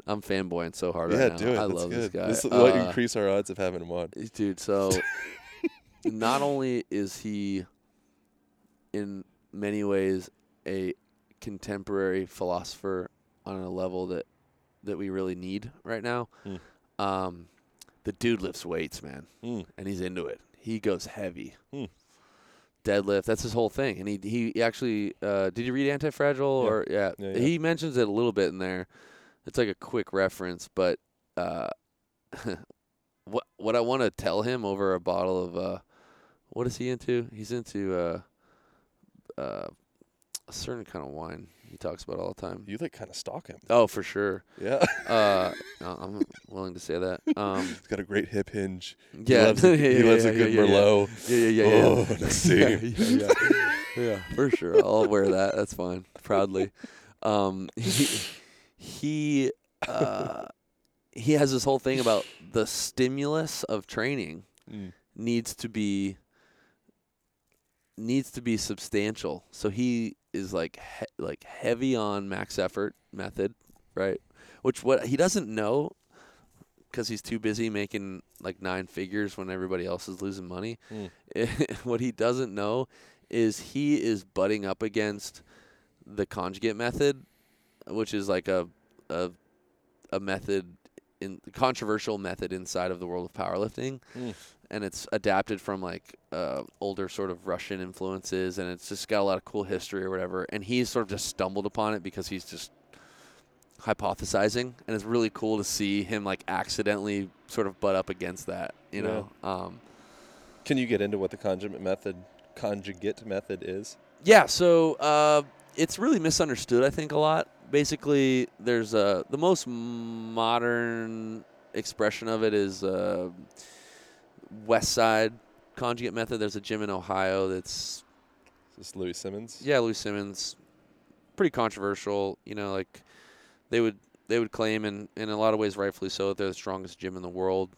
I'm fanboying so hard yeah, right now. do it. I That's love good. this guy. This will Uh, increase our odds of having him on. dude. So, [LAUGHS] not only is he, in many ways, a contemporary philosopher on a level that that we really need right now. Hmm. Um, the dude lifts weights, man, Mm. and he's into it. He goes heavy. Hmm. Deadlift, that's his whole thing. And he he actually uh, did you read Anti Fragile Yeah. or yeah. Yeah, yeah. He mentions it a little bit in there. It's like a quick reference, but uh, [LAUGHS] what what I want to tell him over a bottle of uh, what is he into? He's into uh, uh, a certain kind of wine. He talks about all the time. You like kind of stalk him. Oh, for sure. Yeah. Uh, [LAUGHS] I'm willing to say that. Um, He's got a great hip hinge. yeah, [LAUGHS] He loves a, yeah, he yeah, loves yeah, a good yeah. Merlot. Yeah, yeah, yeah, yeah. Oh, yeah, yeah, yeah, for sure. I'll wear that. That's fine, proudly. Um, he he, uh, he has this whole thing about the stimulus of training Mm. needs to be needs to be substantial. So he is like he- like heavy on max effort method, right? Which what he doesn't know because he's too busy making like nine figures when everybody else is losing money. [LAUGHS] what he doesn't know is he is butting up against the conjugate method, which is like a a, a method in controversial method inside of the world of powerlifting, Mm. and it's adapted from like uh, older sort of Russian influences, and it's just got a lot of cool history or whatever. And he's sort of just stumbled upon it because he's just hypothesizing, and it's really cool to see him like accidentally sort of butt up against that. You Yeah. know. Um, Can you get into what the conjugate method conjugate method is? Yeah, so uh, it's really misunderstood. I think a lot. Basically, there's uh, the most modern expression of it is uh, West Side conjugate method. There's a gym in Ohio that's Is this Louie Simmons? yeah, Louie Simmons, pretty controversial. You know, like they would they would claim, and in a lot of ways, rightfully so, that they're the strongest gym in the world.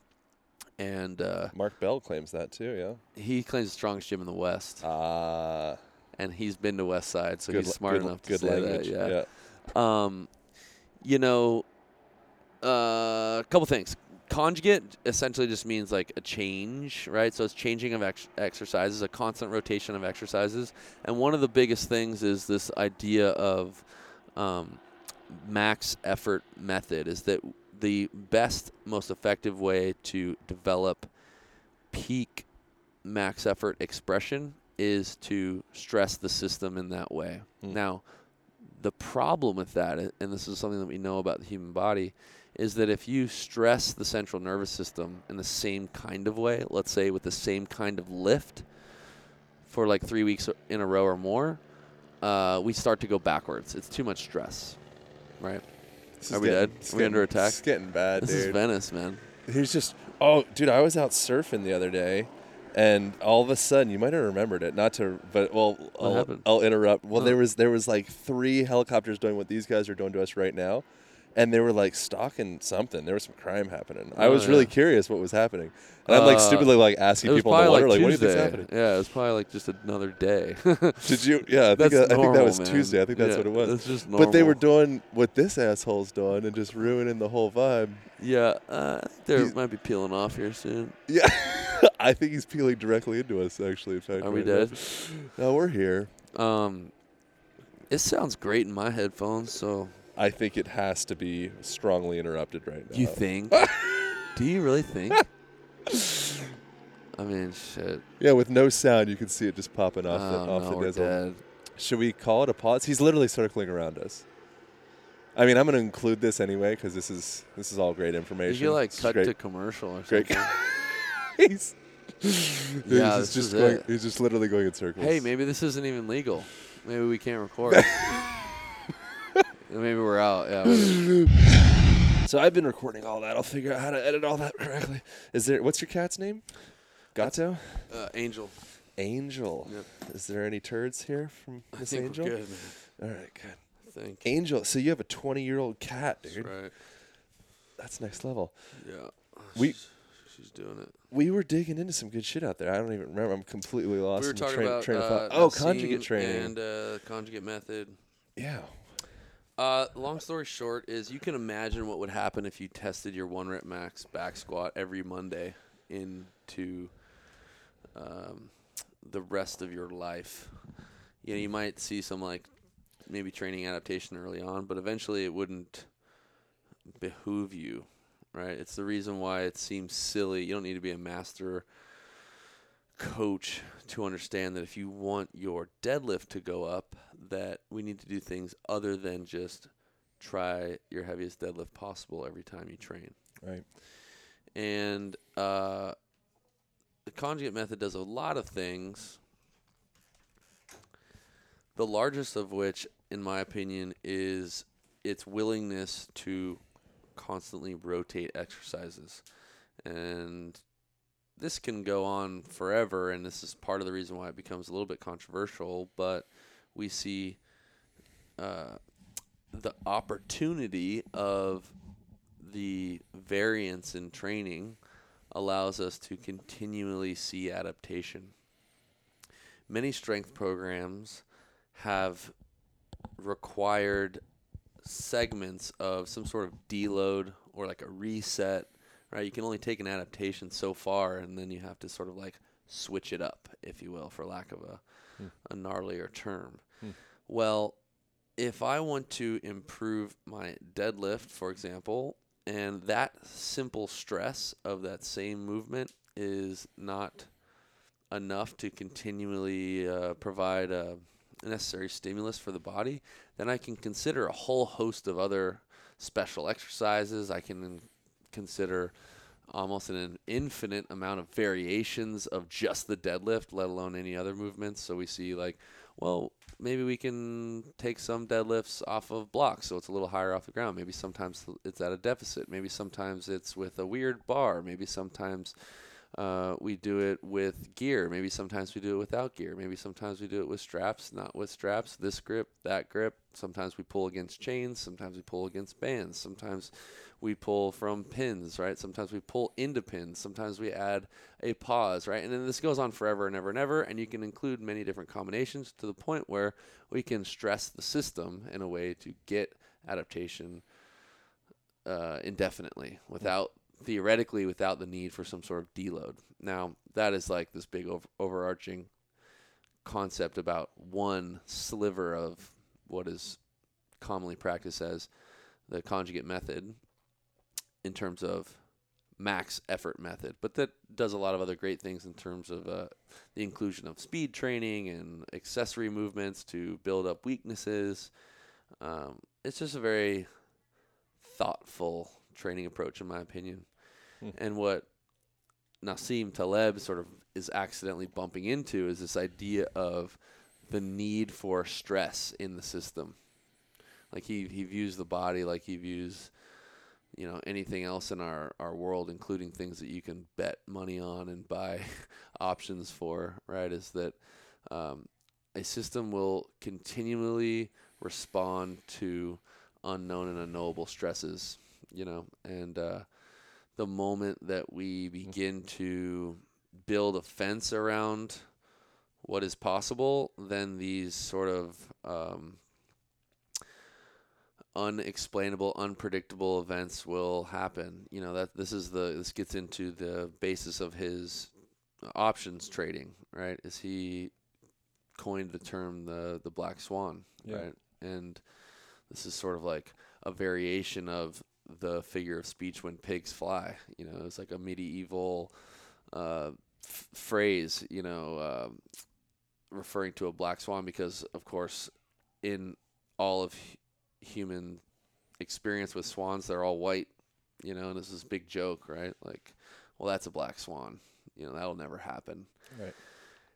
And uh, Mark Bell claims that too, yeah. he claims the strongest gym in the West, Ah, and he's been to West Side, so good, he's smart enough to good say language. that. Yeah. Um, you know, uh, a couple things. Conjugate essentially just means like a change, right? So it's changing of ex- exercises, a constant rotation of exercises. And one of the biggest things is this idea of um, max effort method is that the best, most effective way to develop peak max effort expression is to stress the system in that way. Hmm. Now, the problem with that, and this is something that we know about the human body, is that if you stress the central nervous system in the same kind of way, let's say with the same kind of lift for like three weeks in a row or more, uh, we start to go backwards. It's too much stress, right? This Are we getting- dead? Are we under attack? It's getting bad, This dude. is Venice, man. He's just oh, dude, I was out surfing the other day, and all of a sudden, you might have remembered it. Not to, but well, I'll? I'll interrupt. Well, there oh. was there was like three helicopters doing what these guys are doing to us right now, and they were like stalking something. There was some crime happening. I Oh, was really curious what was happening, and I'm like Uh, stupidly like asking people on the water, like like, what do you think's happening? Yeah, it was probably like just another day. [LAUGHS] Did you? Yeah, I think, that, I think that was man. Tuesday. I think that's Yeah, what it was. that's just normal. But they were doing what this asshole's doing and just ruining the whole vibe. yeah, uh, might be peeling off here soon. Yeah, [LAUGHS] I think he's peeling directly into us. Actually, in fact, Are we right now. dead? No, we're here. Um, it sounds great in my headphones. So I think it has to be strongly interrupted right now. you think? [LAUGHS] Do you really think? I mean, shit. Yeah, with no sound, you can see it just popping off, the, Oh, off the we're dead. Should we call it a pause? He's literally circling around us. I mean, I'm going to include this anyway because this is this is all great You information. could like It's cut great. to commercial or Great. something. [LAUGHS] he's, Yeah, he's this just is going. it. He's just literally going in circles. hey, maybe this isn't even legal. Maybe we can't record. [LAUGHS] maybe we're out. Yeah. [SIGHS] So I've been recording all that. I'll figure out how to edit all that [LAUGHS] correctly. Is there? What's your cat's name? Gato. Uh, Angel. Angel. Yep. Is there any turds here from Miss Angel? good, man. All right, good. I think. Angel. So you have a 20 year old cat, dude. That's right. That's next level. Yeah. We- she's, she's doing it. We were digging into some good shit out there. I don't even remember. I'm completely lost. we were in the talking train, about train of uh, thought. Oh, conjugate training. and uh, conjugate method. yeah. Uh, long story short is you can imagine what would happen if you tested your one rep max back squat every Monday into um, the rest of your life. You know, you might see some like maybe training adaptation early on, but eventually it wouldn't behoove you, right? It's the reason why it seems silly. You don't need to be a master coach to understand that if you want your deadlift to go up, that we need to do things other than just try your heaviest deadlift possible every time you train. Right. And uh, the conjugate method does a lot of things. The largest of which, in my opinion, is its willingness to constantly rotate exercises. And this can go on forever, and this is part of the reason why it becomes a little bit controversial. But we see uh, the opportunity of the variance in training allows us to continually see adaptation. Many strength programs have required segments of some sort of deload or like a reset, right? You can only take an adaptation so far, and then you have to sort of like switch it up, if you will, for lack of a, a gnarlier term. Well, if I want to improve my deadlift, for example, and that simple stress of that same movement is not enough to continually uh, provide a necessary stimulus for the body, then I can consider a whole host of other special exercises. I can consider almost an infinite amount of variations of just the deadlift, let alone any other movements. So we see like, well, maybe we can take some deadlifts off of blocks so it's a little higher off the ground. Maybe sometimes it's at a deficit. Maybe sometimes it's with a weird bar. Maybe sometimes uh, we do it with gear. Maybe sometimes we do it without gear. Maybe sometimes we do it with straps, not with straps. This grip, that grip. Sometimes we pull against chains. Sometimes we pull against bands. Sometimes we pull from pins, right? Sometimes we pull into pins. Sometimes we add a pause, right? And then this goes on forever and ever and ever. And you can include many different combinations to the point where we can stress the system in a way to get adaptation uh, indefinitely without theoretically without the need for some sort of deload. Now that is like this big over- overarching concept about one sliver of what is commonly practiced as the conjugate method in terms of max effort method, but that does a lot of other great things in terms of uh, the inclusion of speed training and accessory movements to build up weaknesses. Um, it's just a very thoughtful training approach, in my opinion. And what Nassim Taleb sort of is accidentally bumping into is this idea of the need for stress in the system. Like he, he views the body like he views, you know, anything else in our, our world, including things that you can bet money on and buy [LAUGHS] options for, right? Is that um, a system will continually respond to unknown and unknowable stresses, you know, and uh, the moment that we begin to build a fence around what is possible, then these sort of um, unexplainable, unpredictable events will happen. You know that this is the this gets into the basis of his options trading, right? Is he coined the term the the black swan, Yeah. right? And this is sort of like a variation of the figure of speech when pigs fly. You know, it's like a medieval uh, f- phrase. You know, um referring to a black swan because, of course, in all of human experience with swans, they're all white. You know, and this is a big joke, right? Like, well, that's a black swan. You know, that'll never happen. Right.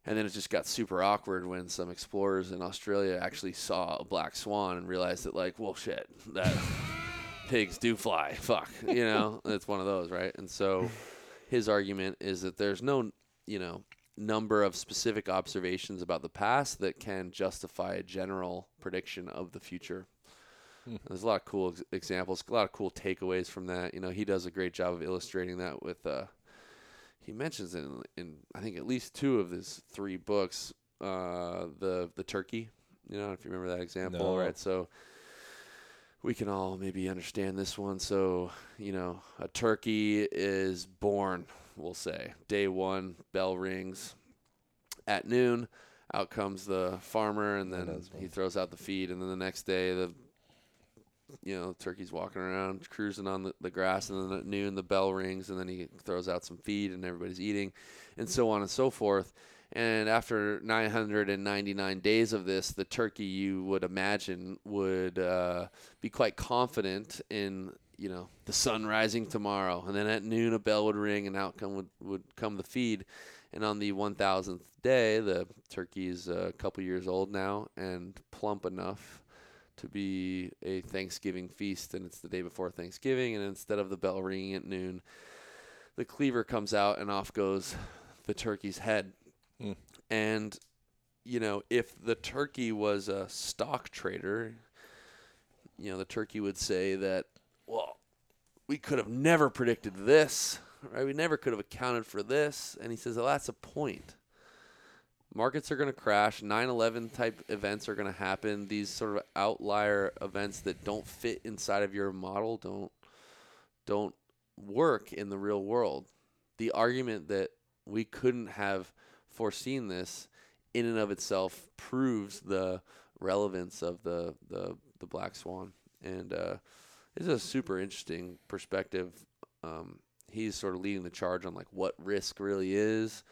And then it just got super awkward when some explorers in Australia actually saw a black swan and realized that, like, well, shit, that [LAUGHS] pigs do fly. Fuck, you know, it's one of those, right? And so his argument is that there's no, you know, number of specific observations about the past that can justify a general prediction of the future. There's a lot of cool ex- examples, a lot of cool takeaways from that. You know, he does a great job of illustrating that with. Uh, he mentions it in, in I think at least two of his three books. Uh, the the turkey, you know, if you remember that example, No. right? So we can all maybe understand this one. So you know, a turkey is born. We'll say day one, bell rings. At noon, out comes the farmer, and then he throws out the feed, and then the next day the you know, turkey's walking around, cruising on the, the grass, and then at noon the bell rings, and then he throws out some feed, and everybody's eating, and so on and so forth. And after 999 days of this, the turkey you would imagine would uh, be quite confident in you know the sun rising tomorrow, and then at noon a bell would ring, and out come would, would come the feed. And on the 1000th day, the turkey's a couple years old now and plump enough to be a Thanksgiving feast, and it's the day before Thanksgiving, and instead of the bell ringing at noon, the cleaver comes out and off goes the turkey's head. Hmm. And you know, if the turkey was a stock trader, you know, the turkey would say that, well, we could have never predicted this, right? We never could have accounted for this. And he says, well, that's a point markets are going to crash 9-11 type events are going to happen. These sort of outlier events that don't fit inside of your model don't don't work in the real world. The argument that we couldn't have foreseen this in and of itself proves the relevance of the the, the black swan. And uh, it's a super interesting perspective. Um, he's sort of leading the charge on like what risk really is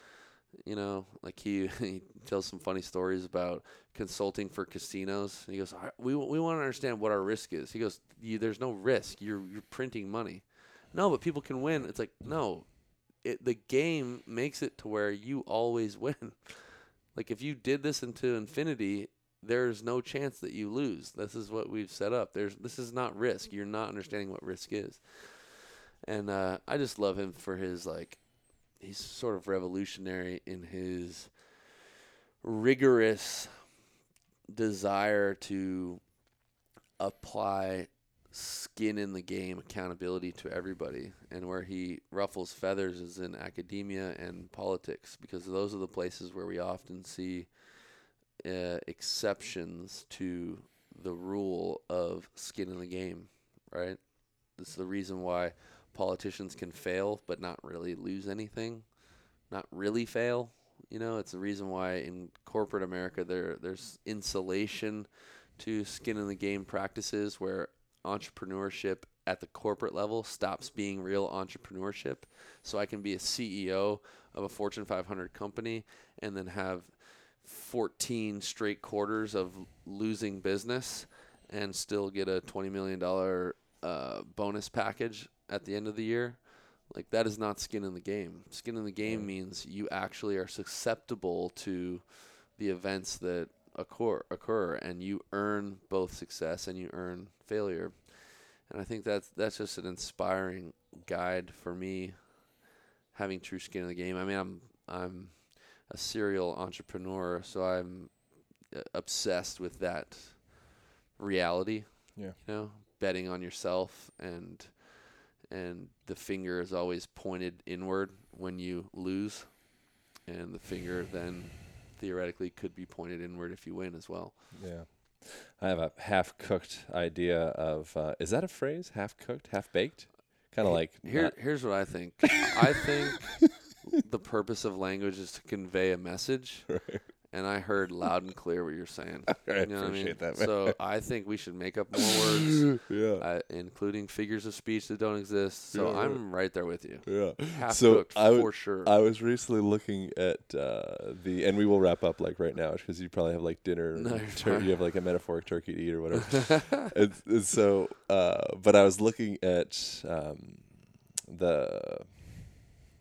you know, like he, [LAUGHS] he tells some funny stories about consulting for casinos. And he goes, "We we want to understand what our risk is." He goes, "There's no risk. You're you're printing money." No, but people can win. It's like no, it the game makes it to where you always [LAUGHS] win. like if you did this into infinity, there's no chance that you lose. This is what we've set up. There's this is not risk. You're not understanding what risk is. And uh, I just love him for his like he's sort of revolutionary in his rigorous desire to apply skin in the game accountability to everybody and where he ruffles feathers is in academia and politics because those are the places where we often see uh, exceptions to the rule of skin in the game right? This is the reason why politicians can fail but not really lose anything not really fail. You know it's the reason why in corporate america there there's insulation to skin in the game practices where entrepreneurship at the corporate level stops being real entrepreneurship. So i can be a ceo of a fortune 500 company and then have 14 straight quarters of losing business and still get a 20 million dollar uh, bonus package at the end of the year like that is not skin in the game. Skin in the game means you actually are susceptible to the events that occur occur and you earn both success and you earn failure. And i think that's that's just an inspiring guide for me having true skin in the game. I mean i'm i'm a serial entrepreneur so i'm uh, obsessed with that reality Yeah. you know betting on yourself and and the finger is always pointed inward when you lose and the finger then theoretically could be pointed inward if you win as well Yeah. I have a half cooked idea of uh, is that a phrase? Half cooked, half baked? Kind of like here not- here's what i think [LAUGHS] i think the purpose of language is to convey a message. [LAUGHS] And I heard loud and clear what you're saying. [LAUGHS] I You know what I mean? appreciate that, man. So I think we should make up [LAUGHS] more words, Yeah. uh, including figures of speech that don't exist. So Yeah. I'm right there with you. Yeah. Half so I w- for sure. I was recently looking at uh, the, and we will wrap up like right now because you probably have like dinner. No, tur- you have like a metaphoric turkey to eat or whatever. [LAUGHS] and, and so, uh, but I was looking at um, the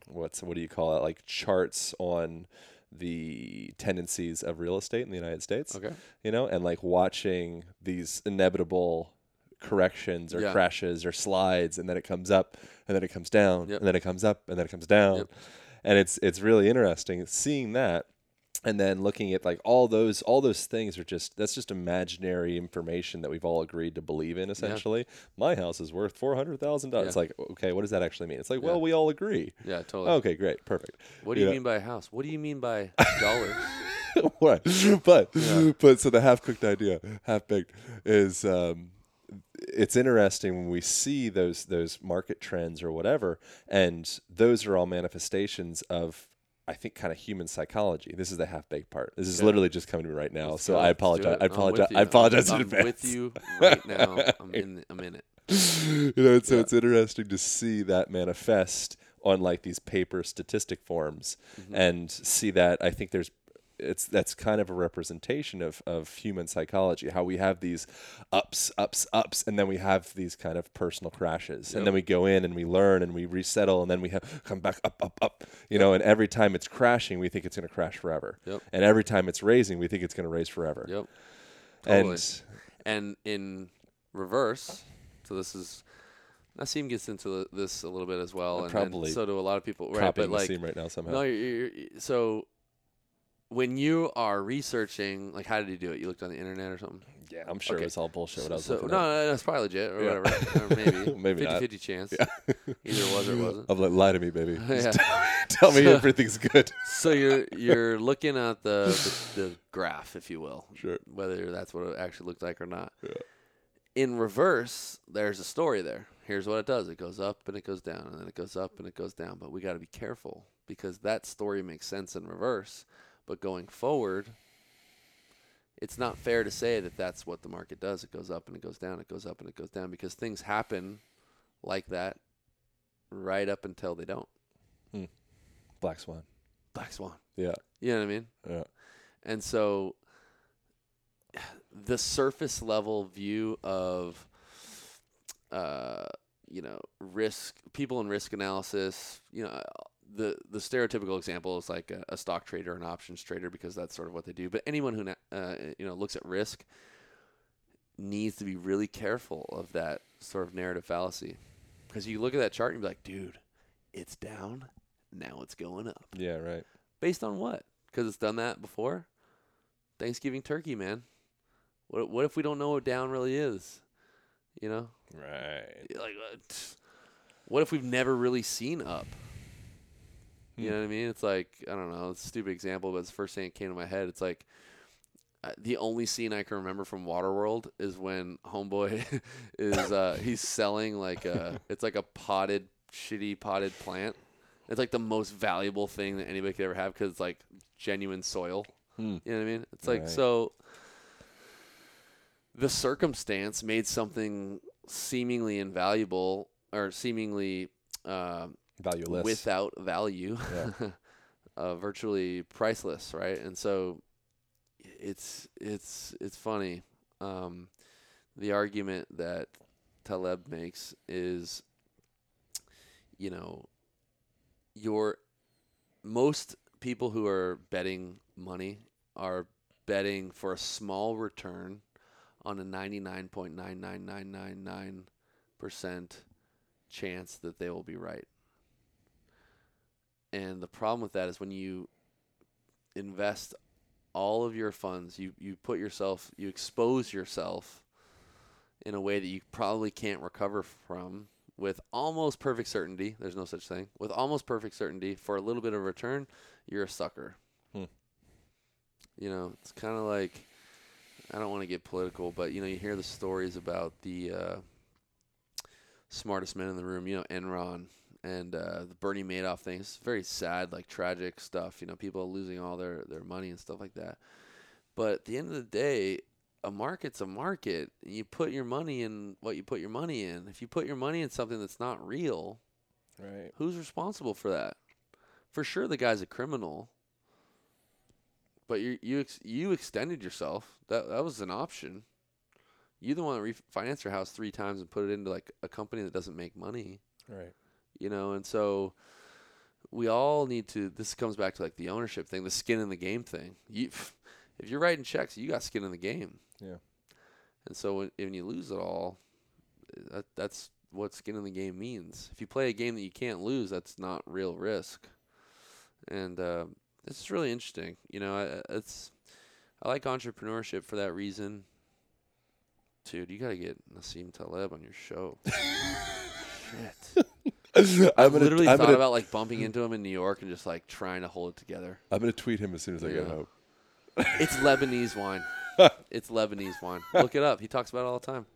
what's what do you call it? Like charts on the tendencies of real estate in the United States. Okay. You know, and like watching these inevitable corrections or Yeah. crashes or slides and then it comes up and then it comes down Yep. and then it comes up and then it comes down. Yep. And it's it's really interesting seeing that and then looking at like all those all those things are just that's just imaginary information that we've all agreed to believe in essentially. My house is worth four hundred thousand dollars. Yeah. It's like okay, what does that actually mean? It's like Yeah. well, we all agree. yeah, totally. Okay, great, perfect. What do you know? mean by a house? What do you mean by [LAUGHS] dollars? [LAUGHS] what? But but so the half cooked idea, half baked, is um, it's interesting when we see those those market trends or whatever, and those are all manifestations of. I think kind of human psychology. This is the half baked part. This is literally just coming to me right now. Let's so go. I apologize. I apologize. I apologize I'm, in advance. I'm with you [LAUGHS] right now. I'm in. I'm in it. [LAUGHS] you know, so Yeah. it's interesting to see that manifest on like these paper statistic forms Mm-hmm. and see that I think there's it's that's kind of a representation of, of human psychology how we have these ups ups ups and then we have these kind of personal crashes and then we go in and we learn and we resettle and then we have come back up up up you know and every time it's crashing we think it's going to crash forever Yep. and every time it's raising we think it's going to raise forever Yep. Totally. and and in reverse, so this is Nassim gets into the, this a little bit as well, and, and so do a lot of people. Right, but like right now somehow no, you're, you're, so when you are researching, like, how did you do it? You looked on the internet or something? yeah i'm sure Okay. it was all bullshit what I was so no, no, no, it's probably legit or Yeah. whatever, or [LAUGHS] maybe Maybe 50 not. 50 chance. Either it was or it [LAUGHS] wasn't. I'm like, lie to me, baby. [LAUGHS] Yeah. Tell, tell me So- everything's good. so you're you're looking at the, the the graph, if you will, Sure. whether that's what it actually looked like or not. Yeah. In reverse, there's a story there. Here's what it does: it goes up and it goes down, and then it goes up and it goes down. But we got to be careful because that story makes sense in reverse. But going forward, it's not fair to say that that's what the market does. It goes up and it goes down. It goes up and it goes down because things happen like that right up until they don't. Black Swan. Black swan. Yeah. You know what I mean? Yeah. And so [SIGHS] the surface level view of uh, you know, risk people in risk analysis, you know, the the stereotypical example is like a, a stock trader, an options trader, because that's sort of what they do. But anyone who uh, you know looks at risk needs to be really careful of that sort of narrative fallacy, because you look at that chart and you're like, dude, it's down, now it's going up. Yeah. Right. Based on what? Because it's done that before. Thanksgiving turkey, man. What what if we don't know what down really is? You know, Right. like what? What if we've never really seen up? You know what I mean? It's like I don't know. It's a stupid example, but it's the first thing that came to my head. It's like uh, the only scene I can remember from Waterworld is when Homeboy [LAUGHS] is uh, he's selling like a [LAUGHS] it's like a potted shitty potted plant. It's like the most valuable thing that anybody could ever have because it's like genuine soil. Hmm. You know what I mean? It's like Right. so. The circumstance made something seemingly invaluable or seemingly uh, Valueless. without value, Yeah. [LAUGHS] uh, virtually priceless, right? And so it's it's it's funny. Um, the argument that Taleb makes is, you know, your most people who are betting money are betting for a small return on a 99.99999% chance that they will be right. And the problem with that is when you invest all of your funds, you, you put yourself, you expose yourself in a way that you probably can't recover from with almost perfect certainty. There's no such thing. With almost perfect certainty for a little bit of return, you're a sucker. Hmm. You know, it's kind of like, I don't want to get political, but you know, you hear the stories about the uh, smartest men in the room. You know, Enron and uh, the Bernie Madoff thing. It's very sad, like tragic stuff. You know, people losing all their their money and stuff like that. But at the end of the day, a market's a market. You put your money in what you put your money in. If you put your money in something that's not real, Right. who's responsible for that? For sure, the guy's a criminal. But you you ex- you extended yourself. That that was an option. You the one that refinanced your house three times and put it into like a company that doesn't make money. Right. You know, and so we all need to. This comes back to like the ownership thing, the skin in the game thing. You, [LAUGHS] if you're writing checks, you got skin in the game. Yeah. And so when, when you lose it all, that, that's what skin in the game means. If you play a game that you can't lose, that's not real risk. And uh, is really interesting. You know, I, it's I like entrepreneurship for that reason. Dude, you gotta get Nassim Taleb on your show. [LAUGHS] Shit. [LAUGHS] [LAUGHS] I'm gonna, literally I'm thought gonna, about like bumping into him in New York and just like trying to hold it together. I'm gonna tweet him as soon as I get Yeah. home. It's Lebanese wine. [LAUGHS] It's Lebanese wine. Look it up. He talks about it all the time.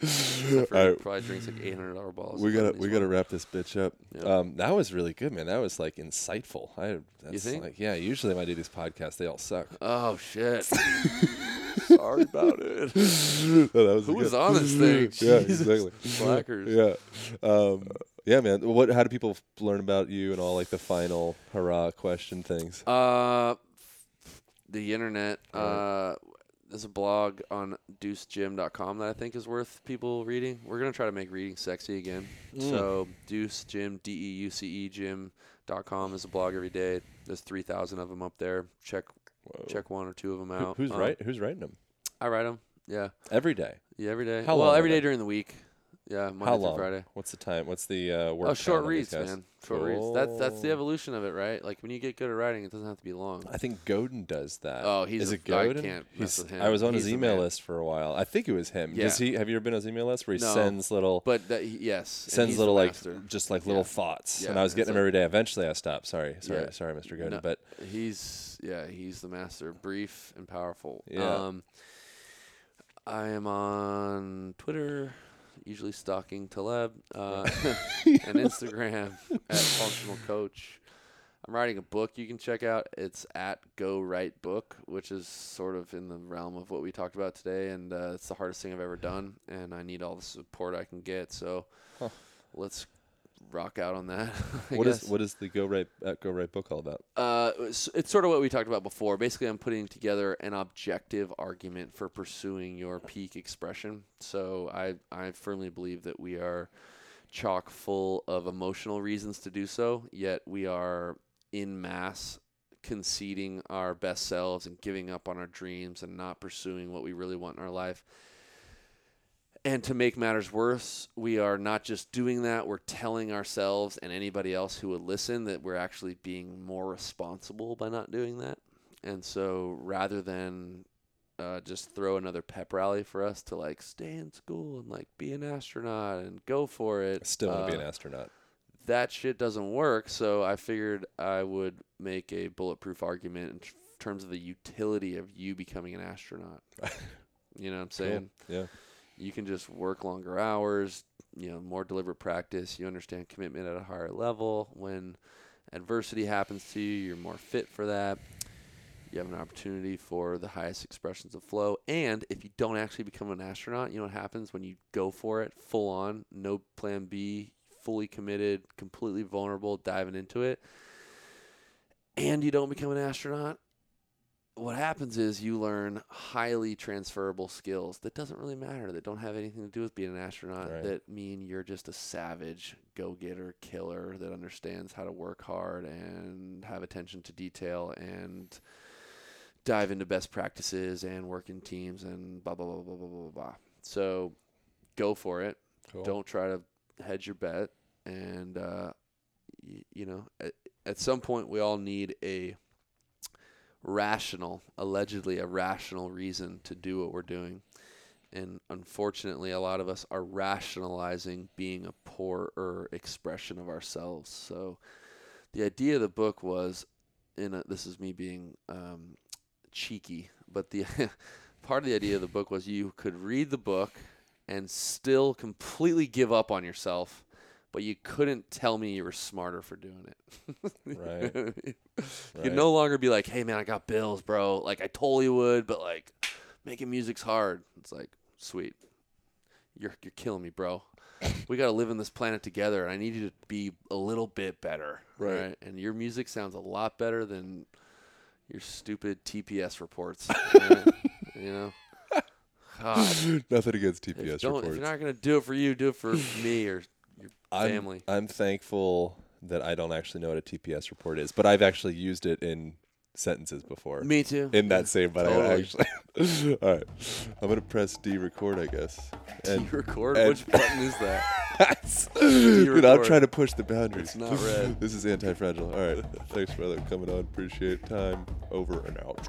Except [LAUGHS] for he probably drinks like eight hundred dollar bottles. We of gotta Lebanese we gotta wrap this bitch up. Yeah. Um, that was really good, man. That was like insightful. I that's think? like yeah. Usually when I do these podcasts, they all suck. Oh shit! Sorry about it. Oh, that was Who good. was on this thing? yeah, Jesus. exactly. Slackers. Yeah, um, yeah, man. What? How do people f- learn about you and all like the final hurrah question things? Uh, the internet. Uh, there's a blog on deucegym.com that I think is worth people reading. We're gonna try to make reading sexy again. Mm. So deucegym, d e u c e gym.com is a blog every day. There's three thousand of them up there. Check check one or two of them Who, out. who's Um, right? Who's writing them I write them. Yeah, every day? yeah, every day. How well, every day during the week. Yeah, Monday How through long? Friday. What's the time? What's the uh, work? Oh, short count on these reads, man. Short reads. That's that's the evolution of it, right? Like when you get good at writing, it doesn't have to be long. I think Godin does that. Oh, he's is a- it I Godin? can't mess He's- with him. I was on his He's the email list for a while. I think it was him. Yeah. Does he? Have you ever been on his email list where he No, sends little? But that, yes, sends little like just like little Yeah. thoughts, Yeah, and I was getting them like- every day. Eventually, I stopped. Sorry, sorry, Yeah. sorry, Mr. Godin. No, But he's yeah, he's the master. Brief and powerful. Yeah. Um, I am on Twitter, usually stalking Taleb, uh, [LAUGHS] and [LAUGHS] Instagram at Functional Coach. I'm writing a book you can check out. It's at Go Write Book, which is sort of in the realm of what we talked about today, and uh, it's the hardest thing I've ever done, and I need all the support I can get. So let's rock out on that. [LAUGHS] What is guess. what is the Go Right uh, Go Right book all about? Uh, it's, it's sort of what we talked about before. Basically, I'm putting together an objective argument for pursuing your peak expression. So I I firmly believe that we are chock full of emotional reasons to do so, yet we are in mass conceding our best selves and giving up on our dreams and not pursuing what we really want in our life. And to make matters worse, we are not just doing that, we're telling ourselves and anybody else who would listen that we're actually being more responsible by not doing that. And so rather than uh, just throw another pep rally for us to like stay in school and like be an astronaut and go for it, I still want to be uh, an astronaut. that shit doesn't work. So I figured I would make a bulletproof argument in t- terms of the utility of you becoming an astronaut. [LAUGHS] you know what I'm saying? Yeah. You can just work longer hours, you know, more deliberate practice. You understand commitment at a higher level. When adversity happens to you, you're more fit for that. You have an opportunity for the highest expressions of flow. And if you don't actually become an astronaut, you know what happens when you go for it full on, no plan B, fully committed, completely vulnerable, diving into it, and you don't become an astronaut? What happens is you learn highly transferable skills that doesn't really matter, that don't have anything to do with being an astronaut, Right. that mean you're just a savage, go getter, killer that understands how to work hard and have attention to detail and dive into best practices and work in teams and blah blah blah blah blah blah blah. blah. So go for it. Cool. Don't try to hedge your bet. And uh, y- you know, at, at some point we all need a rational, allegedly a rational reason to do what we're doing. And unfortunately, a lot of us are rationalizing being a poorer expression of ourselves. So, the idea of the book was, in this is me being um, cheeky, but the [LAUGHS] part of the idea of the book was you could read the book and still completely give up on yourself, but you couldn't tell me you were smarter for doing it. Right. [LAUGHS] You Right. could no longer be like, "Hey man, I got bills, bro." Like I totally would, but like making music's hard. It's like, sweet. You're you're killing me, bro. We got to live in this planet together, and I need you to be a little bit better, Right. And your music sounds a lot better than your stupid TPS reports. [LAUGHS] right? you know, God. Nothing against TPS if reports. you're not gonna do it for you, do it for me or I'm, family. I'm thankful that I don't actually know what a TPS report is, but I've actually used it in sentences before. Me too. In that same, but I actually. [LAUGHS] All right, I'm gonna press D record, I guess. And record? and- Which button is that? [LAUGHS] Dude, I'm trying to push the boundaries. It's not red. [LAUGHS] This is anti-fragile. All right, thanks, brother, coming on. Appreciate time. Over and out.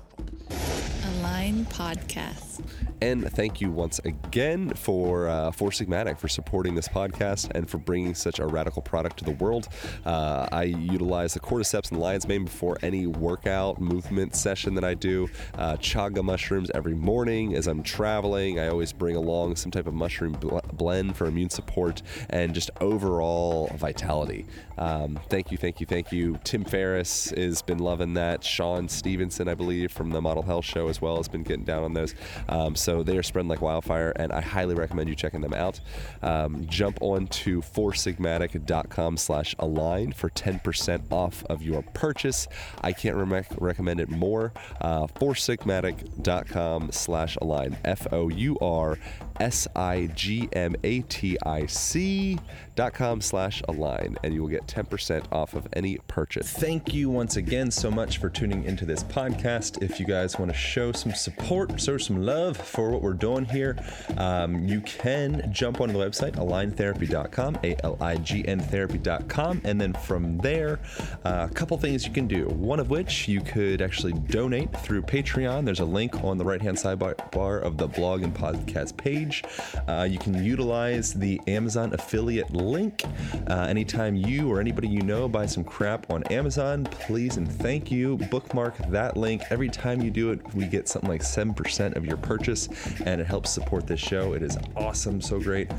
Podcast. And thank you once again for uh, Four Sigmatic for supporting this podcast and for bringing such a radical product to the world. Uh, I utilize the cordyceps and lion's mane before any workout movement session that I do. Uh, chaga mushrooms every morning as I'm traveling. I always bring along some type of mushroom bl- blend for immune support and just overall vitality. Um, thank you, thank you, thank you. Tim Ferriss has been loving that. Shawn Stevenson, I believe, from the Model Health Show as well, has been getting down on those. Um, so they are spreading like wildfire, and I highly recommend you checking them out. Um, jump on to foursigmatic.com slash align for 10% off of your purchase. I can't rem- recommend it more. Uh, foursigmatic.com slash align. F O U R S I G M A T I C com slash align, and you will get 10% off of any purchase. Thank you once again so much for tuning into this podcast. If you guys want to show some support, show some love for what we're doing here, um, you can jump on the website, aligntherapy.com, A L I G N therapy.com. And then from there, uh, a couple things you can do. One of which you could actually donate through Patreon. There's a link on the right hand sidebar of the blog and podcast page. Uh, you can utilize the Amazon affiliate link. Uh, anytime you or anybody you know buy some crap on Amazon, please and thank you. Bookmark that link. Every time you do it, we get something like 7% of your purchase, and it helps support this show. It is awesome, so great.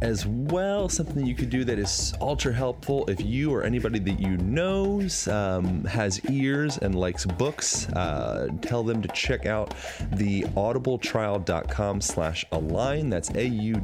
As well, something you could do that is ultra helpful if you or anybody that you knows um, has ears and likes books, uh, tell them to check out the audibletrial.com slash align. That's A-U-D-I-B-L-E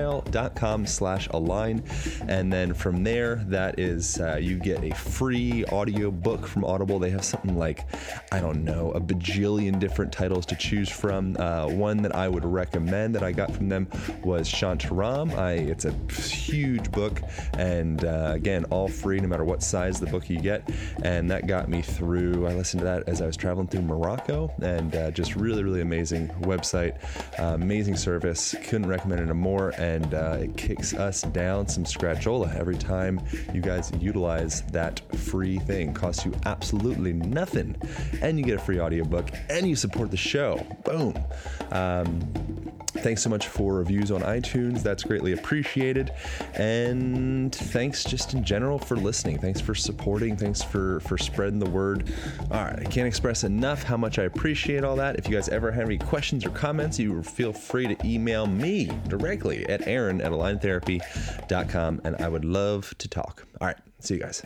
trial.com slash align. And then from there, that is, uh, you get a free audio book from Audible. They have something like, I don't know, a bajillion different titles to choose from. Uh, one that I would recommend that I got from them was Shantaram. I, it's a huge book, and uh, again, all free no matter what size the book you get. And that got me through, I listened to that as I was traveling through Morocco, and uh, just really, really amazing website, uh, amazing service. Couldn't recommend it more, and uh, it kicks us down some scratchola every time you guys utilize that free thing. Costs you absolutely nothing, and you get a free audiobook, and you support the show. Boom. Um, Thanks so much for reviews on iTunes. That's greatly appreciated. And thanks just in general for listening. Thanks for supporting. Thanks for for spreading the word. All right, I can't express enough how much I appreciate all that. If you guys ever have any questions or comments, you feel free to email me directly at aaron at aligntherapy.com and I would love to talk. All right, see you guys.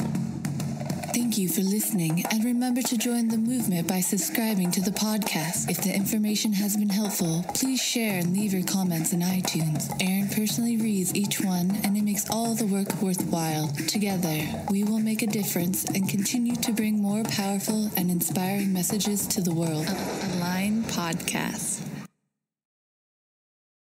Thank you for listening, and remember to join the movement by subscribing to the podcast. If the information has been helpful, please share and leave your comments in iTunes. Aaron personally reads each one, and it makes all the work worthwhile. Together, we will make a difference and continue to bring more powerful and inspiring messages to the world. Align Podcast.